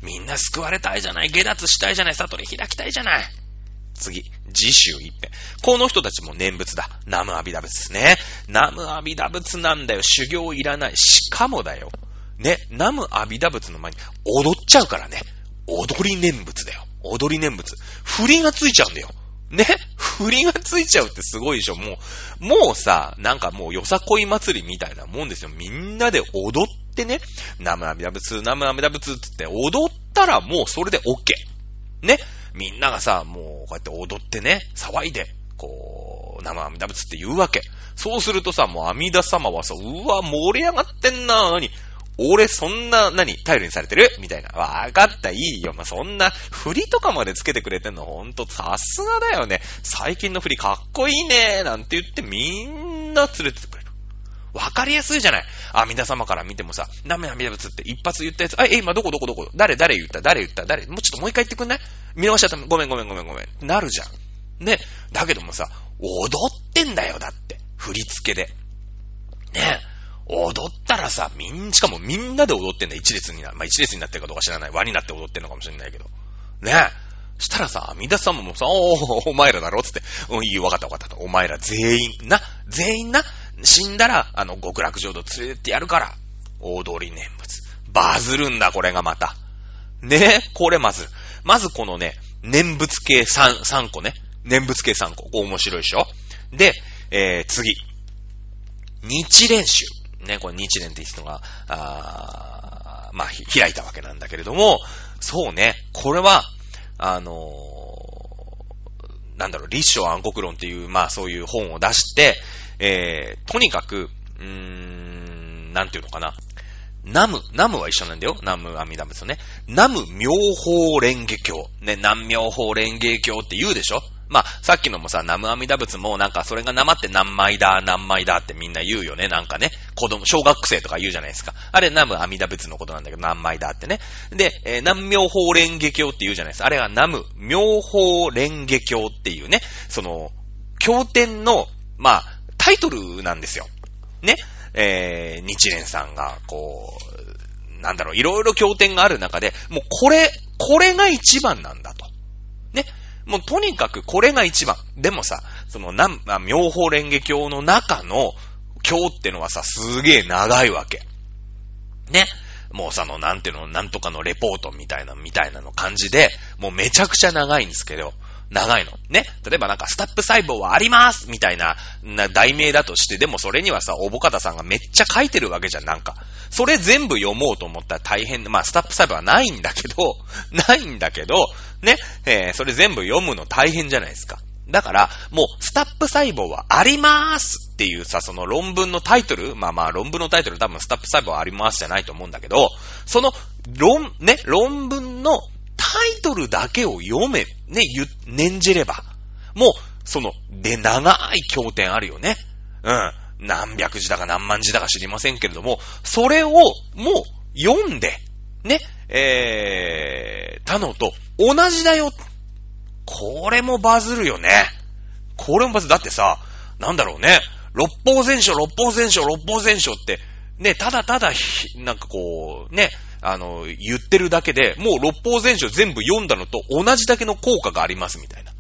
みんな救われたいじゃない。下脱したいじゃない。悟り開きたいじゃない。次、自習一遍。この人たちも念仏だ。ナムアビダ仏ですね。ナムアビダ仏なんだよ。修行いらない。しかもだよ。ね、ナムアビダ仏の前に踊っちゃうからね。踊り念仏だよ。踊り念仏。振りがついちゃうんだよ。ね振りがついちゃうってすごいでしょ。もう、もうさ、なんかもうよさこい祭りみたいなもんですよ。みんなで踊ってね、ナムアミダ仏、ナムアミダ仏って踊ったらもうそれで OK。ねみんながさ、もうこうやって踊ってね、騒いで、こう、生阿弥陀仏って言うわけ。そうするとさ、もう阿弥陀様はさ、うわ、盛り上がってんな、何？俺そんな、何頼りにされてる？みたいな。わかった、いいよ。まあ、そんな、振りとかまでつけてくれてんの、ほんと、さすがだよね。最近の振りかっこいいね、なんて言ってみんな連れてってくれ。わかりやすいじゃない。阿弥陀様から見てもさ、ダメ阿弥陀仏って一発言ったやつ、あ、え、今どこどこどこ？誰誰言った？誰言った？誰？もうちょっともう一回言ってくんない？見逃しちゃった。ごめんごめんごめんごめん。なるじゃん。ね。だけどもさ、踊ってんだよ、だって。振り付けで。ね。踊ったらさ、みん、しかもみんなで踊ってんだ、一列にな。まあ、一列になってるかどうか知らない。輪になって踊ってんのかもしれないけど。ね。したらさ、阿弥陀様もさ、おー、お前らだろ？つって、うん、いい、わかったわかったお前ら全員、な、全員な、死んだら、あの、極楽浄土連れてってやるから、踊り念仏。バズるんだ、これがまた。ね？これまず。まずこのね、念仏系 3, 3個ね。念仏系3個。こ面白いでしょ？で、えー、次。日蓮宗。ね、これ日蓮って人が、あまあ、開いたわけなんだけれども、そうね、これは、あのー、なんだろう、立正暗黒論っていう、まあそういう本を出して、えー、とにかく、うーん、なんていうのかな。ナム、ナムは一緒なんだよ。ナム、アミダムですよね。ナム妙法蓮華経。ね、南妙法蓮華経って言うでしょまあ、さっきのもさ、ナムアミダ仏もなんかそれが生って何枚だ、何枚だってみんな言うよね。なんかね。子供、小学生とか言うじゃないですか。あれナムアミダ仏のことなんだけど、何枚だってね。で、えー、南妙法蓮華経って言うじゃないですか。あれはナム妙法蓮華経っていうね、その、経典の、まあ、タイトルなんですよ。ね。えー、日蓮さんが、こう、なんだろう、いろいろ経典がある中で、もうこれ、これが一番なんだと。ね。もうとにかくこれが一番。でもさ、その、なん、妙法蓮華経の中の経ってのはさ、すげえ長いわけ。ね。もうそ、の、なんていうの、なんとかのレポートみたいな、みたいなの感じで、もうめちゃくちゃ長いんですけど、長いの。ね。例えばなんか、スタップ細胞はありますみたいな、な、題名だとして、でもそれにはさ、おぼかたさんがめっちゃ書いてるわけじゃん、なんか。それ全部読もうと思ったら大変まあ、スタップ細胞はないんだけど、ないんだけど、ね。えー、それ全部読むの大変じゃないですか。だから、もう、スタップ細胞はありますっていうさ、その論文のタイトルまあまあ、論文のタイトル多分スタップ細胞はありますじゃないと思うんだけど、その論、ね、論文のタイトルだけを読め、ね、言、念じれば、もう、その、で、長い経典あるよね。うん。何百字だか何万字だか知りませんけれども、それを、もう、読んで、ね、えー、他のと同じだよ。これもバズるよね。これもバズる。だってさ、なんだろうね。六法全書、六法全書、六法全書って、ね、ただただ、なんかこう、ね、あの、言ってるだけで、もう六法全書全部読んだのと同じだけの効果がありますみたいな。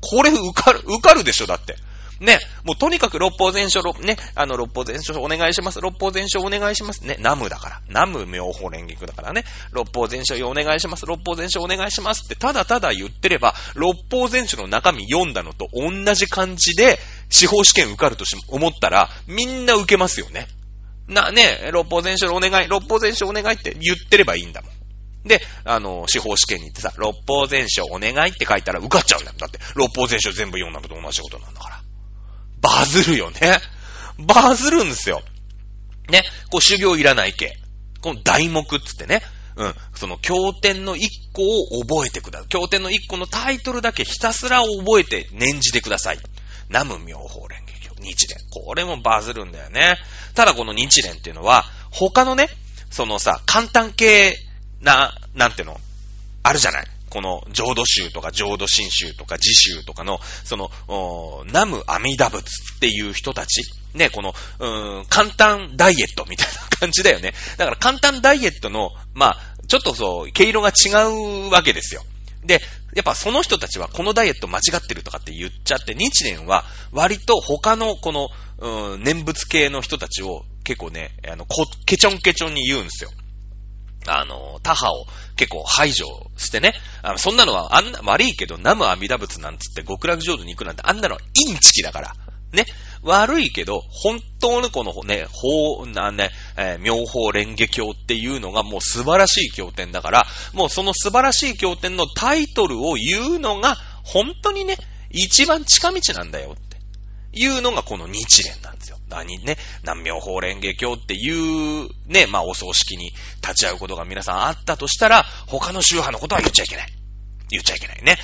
これ受かる、受かるでしょ、だって。ね、もうとにかく六法全書、ね、あの六法全書お願いします。六法全書お願いします。ね、ナムだから。ナム妙法連撃だからね。六法全書お願いします。六法全書お願いしますってただただ言ってれば、六法全書の中身読んだのと同じ感じで、司法試験受かるとし思ったら、みんな受けますよね。な、ね、六法全書お願い、六法全書お願いって言ってればいいんだもん。で、あの、司法試験に行ってさ、六法全書お願いって書いたら受かっちゃうんだよ。だって、六法全書全部読んだのと同じことなんだから。バズるよね。バズるんですよ。ね。こう修行いらない系。この題目っつってね。うん。その経典の一個を覚えてください。経典の一個のタイトルだけひたすら覚えて念じてください。南無妙法蓮。日蓮。これもバズるんだよね。ただこの日蓮っていうのは、他のね、そのさ、簡単系な、なんていうのあるじゃないこの浄土宗とか浄土真宗とか自宗とかの、その、ナム阿弥陀仏っていう人たち、ね、この、うーん、簡単ダイエットみたいな感じだよね。だから簡単ダイエットの、まあ、ちょっとそう、毛色が違うわけですよ。で、やっぱその人たちはこのダイエット間違ってるとかって言っちゃって、日蓮は割と他のこの、うん、念仏系の人たちを結構ね、あの、こ、ケチョンケチョンに言うんですよ。あの、他派を結構排除してね、あのそんなのはあんな、悪いけど、ナム阿弥陀仏なんつって極楽浄土に行くなんて、あんなのはインチキだから。ね。悪いけど、本当のこのね、法、なね、えー、妙法蓮華経っていうのがもう素晴らしい経典だから、もうその素晴らしい経典のタイトルを言うのが、本当にね、一番近道なんだよっていうのがこの日蓮なんですよ。何ね、南明法蓮華経っていうね、まあお葬式に立ち会うことが皆さんあったとしたら、他の宗派のことは言っちゃいけない。言っちゃいけないね。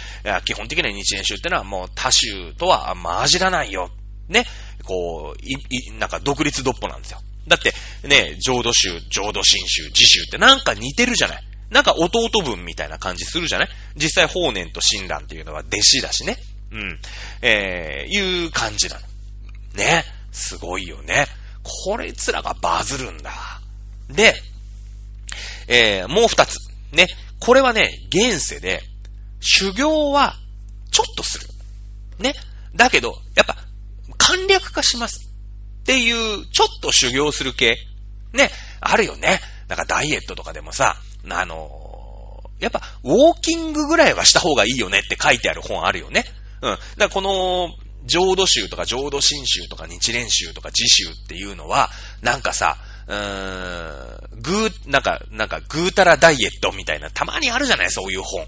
基本的な日蓮宗ってのはもう他宗とは混じらないよ。ね。こう、い、い、なんか独立独歩なんですよ。だって、ね、浄土宗、浄土真宗、自宗ってなんか似てるじゃない。なんか弟分みたいな感じするじゃない実際法然と親鸞っていうのは弟子だしね。うん。えー、いう感じなの。ね。すごいよね。これつらがバズるんだ。で、えー、もう二つ。ね。これはね、現世で、修行は、ちょっとする。ね。だけど、やっぱ、簡略化します。っていう、ちょっと修行する系。ね。あるよね。なんかダイエットとかでもさ、あの、やっぱ、ウォーキングぐらいはした方がいいよねって書いてある本あるよね。うん。だからこの、浄土宗とか浄土真宗とか日蓮宗とか自宗っていうのは、なんかさ、うーん、ぐー、なんか、なんか、ぐーたらダイエットみたいな、たまにあるじゃないそういう本。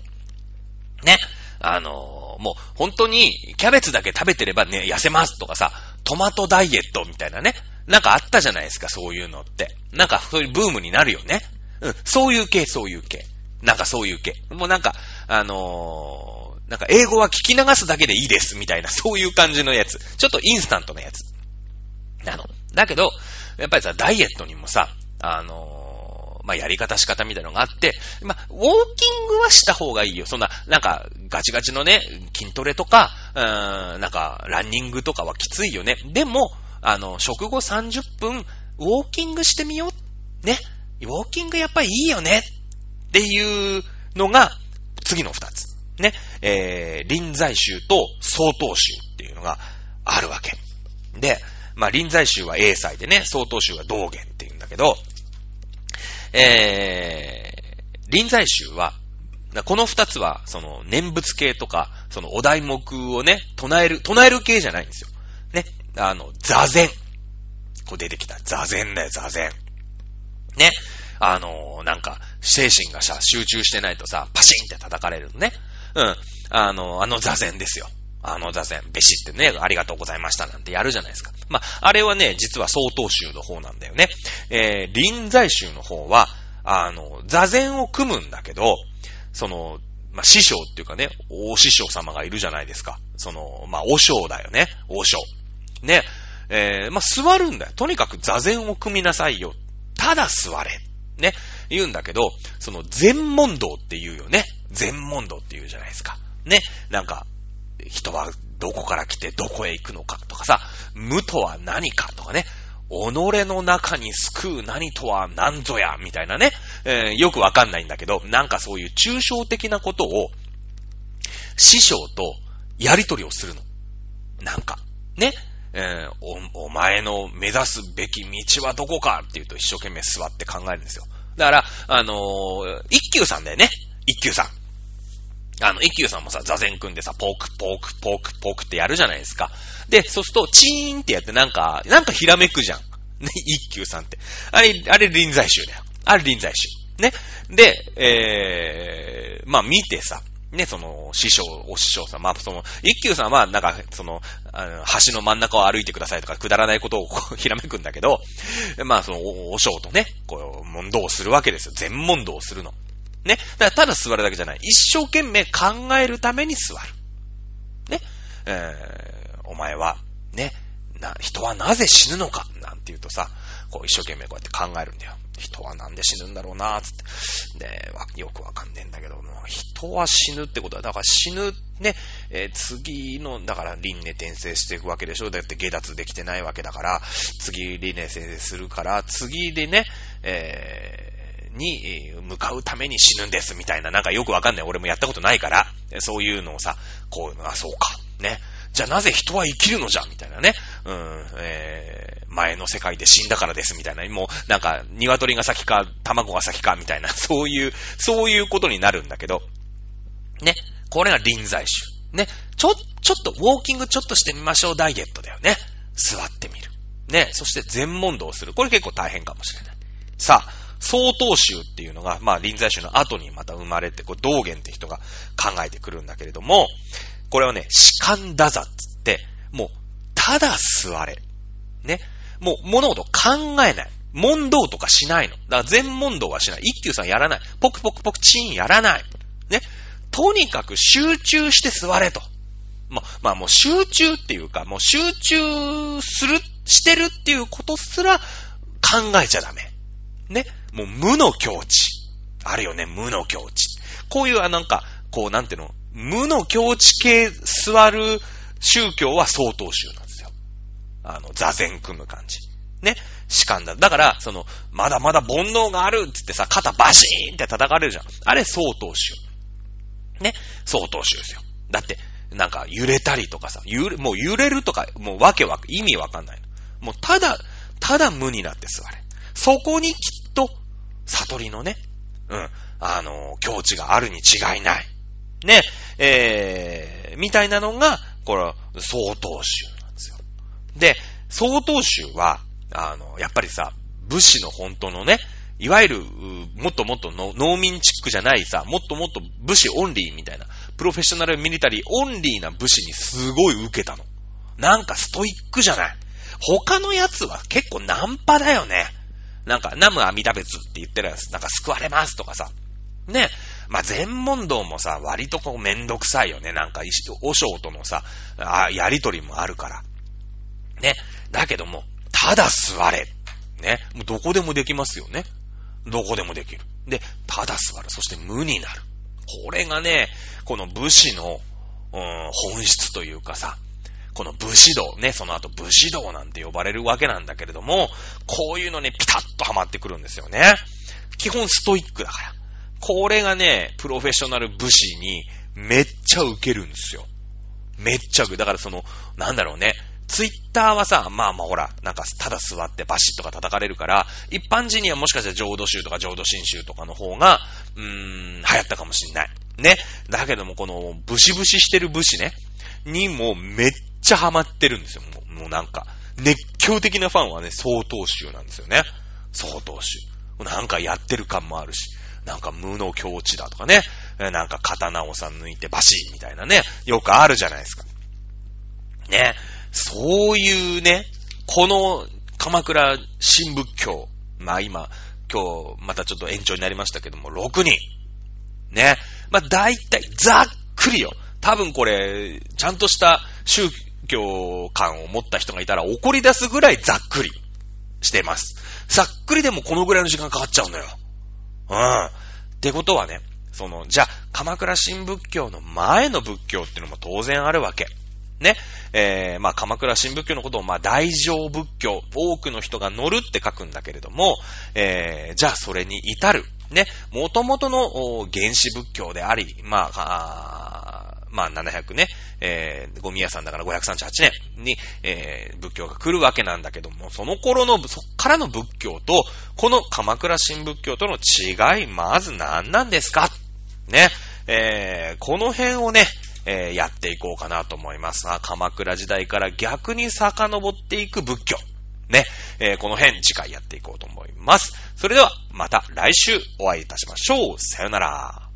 ね。あのー、もう、本当に、キャベツだけ食べてればね、痩せますとかさ、トマトダイエットみたいなね。なんかあったじゃないですか、そういうのって。なんか、そういうブームになるよね。うん、そういう系、そういう系。なんかそういう系。もうなんか、あのーなんか英語は聞き流すだけでいいですみたいな、そういう感じのやつ。ちょっとインスタントなやつ。なの。だけど、やっぱりさ、ダイエットにもさ、あのー、まあ、やり方仕方みたいなのがあって、まあ、ウォーキングはした方がいいよ。そんな、なんか、ガチガチのね、筋トレとか、うーん、なんか、ランニングとかはきついよね。でも、あの、食後30分、ウォーキングしてみよう。ね。ウォーキングやっぱりいいよね。っていうのが、次の二つ。ね、えー、臨済宗と曹洞宗っていうのがあるわけ。で、まあ、臨済宗は英才でね、曹洞宗は道元っていうんだけど、えー、臨済宗は、この二つは、その、念仏系とか、その、お題目をね、唱える、唱える系じゃないんですよ。ね。あの、座禅。こう出てきた。座禅だよ、座禅。ね。あのなんか、精神がさ、集中してないとさ、パシンって叩かれるのね。うん。あの、あの座禅ですよ。あの座禅、べしってね、ありがとうございましたなんてやるじゃないですか。まあ、あれはね、実は曹洞宗の方なんだよね。えー、臨済宗の方は、あの、座禅を組むんだけど、その、まあ、師匠っていうかね、大師匠様がいるじゃないですか。その、まあ、王将だよね。王将。ね。えー、まあ、座るんだよ。とにかく座禅を組みなさいよ。ただ座れ。ね。言うんだけど、その全問答って言うよね。全問答って言うじゃないですか。ね。なんか、人はどこから来てどこへ行くのかとかさ、無とは何かとかね。己の中に救う何とは何ぞや、みたいなね、えー、よくわかんないんだけど、なんかそういう抽象的なことを、師匠とやりとりをするの。なんか、ね、えー、お、お前の目指すべき道はどこかって言うと一生懸命座って考えるんですよ。だから、あのー、一休さんだよね。一休さん。あの、一休さんもさ、座禅組んでさ、ポーク、ポーク、ポーク、ポークってやるじゃないですか。で、そうすると、チーンってやってなんか、なんかひらめくじゃん。ね、一休さんって。あれ、あれ臨済宗だよ。あれ臨済宗。ね。で、えー、まあ見てさ、ね、その、師匠、お師匠さん、まあ、その、一休さんは、なんか、その、あの橋の真ん中を歩いてくださいとか、くだらないことをこ ひらめくんだけど、まあ、その、お、お師匠とね、こう、問答をするわけですよ。全問答をするの。ね。だからただ座るだけじゃない。一生懸命考えるために座る。ね。えー、お前は、ね、な、人はなぜ死ぬのかなんて言うとさ、こう一生懸命こうやって考えるんだよ。人はなんで死ぬんだろうなつって。で、よくわかんねえんだけども、人は死ぬってことは、だから死ぬ、ね、えー、次の、だから輪廻転生していくわけでしょだって下脱できてないわけだから、次輪廻転生するから、次でね、えーに向かうために死ぬんですみたいな、なんかよくわかんない。俺もやったことないから、そういうのをさ、こういうの、あ、そうか、ね。じゃあなぜ人は生きるのじゃみたいなね。うん、えー、前の世界で死んだからですみたいな。もう、なんか、鶏が先か、卵が先かみたいな、そういう、そういうことになるんだけど、ね。これが臨済宗。ね。ちょ、ちょっと、ウォーキングちょっとしてみましょうダイエットだよね。座ってみる。ね。そして全問答する。これ結構大変かもしれない。さあ、曹洞宗っていうのが、まあ、臨済宗の後にまた生まれて、こう、道元って人が考えてくるんだけれども、これはね、士官打座っつって、もう、ただ座れ。ね。もう、物事考えない。問答とかしないの。だから全問答はしない。一休さんやらない。ポクポクポクチンやらない。ね。とにかく集中して座れと。まあ、まあもう集中っていうか、もう集中する、してるっていうことすら考えちゃダメ。ね。もう無の境地。あるよね、無の境地。こういう、あなんか、こう、なんていうの、無の境地系座る宗教は相当宗なんですよ。あの、座禅組む感じ。ね？士官だ。だから、その、まだまだ煩悩があるってってさ、肩バシーンって叩かれるじゃん。あれ、相当宗。ね？相当宗ですよ。だって、なんか揺れたりとかさ、揺れ、もう揺れるとか、もうわけわか、意味わかんない。もうただ、ただ無になって座れ。そこにきっ悟りのね、うん、あの、境地があるに違いない。ね、えー、みたいなのが、これ、相当宗なんですよ。で、相当宗は、あの、やっぱりさ、武士の本当のね、いわゆる、もっともっとの農民チックじゃないさ、もっともっと武士オンリーみたいな、 professional military only な武士にすごい受けたの。なんかストイックじゃない。他のやつは結構ナンパだよね。なんか、南無阿弥陀仏って言ってるやつ、なんか救われますとかさ。ね。まあ、禅問答もさ、割とこうめんどくさいよね。なんか、和尚とのさ、あやりとりもあるから。ね。だけども、ただ座れ。ね。もうどこでもできますよね。どこでもできる。で、ただ座る。そして無になる。これがね、この武士の、うん、本質というかさ、この武士道、ね、その後武士道なんて呼ばれるわけなんだけれども、こういうのね、ピタッとはまってくるんですよね。基本ストイックだから。これがね、プロフェッショナル武士にめっちゃ受けるんですよ。めっちゃ受ける。だからその、なんだろうね。ツイッターはさ、まあまあほら、なんかただ座ってバシッとか叩かれるから、一般人にはもしかしたら浄土宗とか浄土真宗とかの方が、うーん、流行ったかもしんない。ね。だけどもこの、ブシブシしてる武士ね、にもめっっちゃハマってるんですよ。もうもうなんか、熱狂的なファンはね、相当宗なんですよね。相当宗。なんかやってる感もあるし、なんか無の境地だとかね、なんか刀をさ抜いてバシーみたいなね、よくあるじゃないですか。ね、そういうね、この鎌倉新仏教、まあ今、今日またちょっと延長になりましたけども、6人。ね。まあ大体、ざっくりよ。多分これ、ちゃんとした宗教観を持った人がいたら怒り出すぐらいざっくりしてます。ざっくりでもこのぐらいの時間かかっちゃうんだよ。うん。ってことはね、その、じゃあ、鎌倉新仏教の前の仏教っていうのも当然あるわけ。ね。えー、まあ、鎌倉新仏教のことを、まあ、大乗仏教、多くの人が乗るって書くんだけれども、えー、じゃあそれに至る、ね、元々の原始仏教であり、まあ、あまあ、700ね、えー、ゴミ屋さんだから538年に、えー、仏教が来るわけなんだけども、その頃の、そっからの仏教と、この鎌倉新仏教との違い、まず何なんですか？ね、えー、この辺をね、えー、やっていこうかなと思います。あ鎌倉時代から逆に遡っていく仏教。ね、えー、この辺次回やっていこうと思います。それではまた来週お会いいたしましょう。さよなら。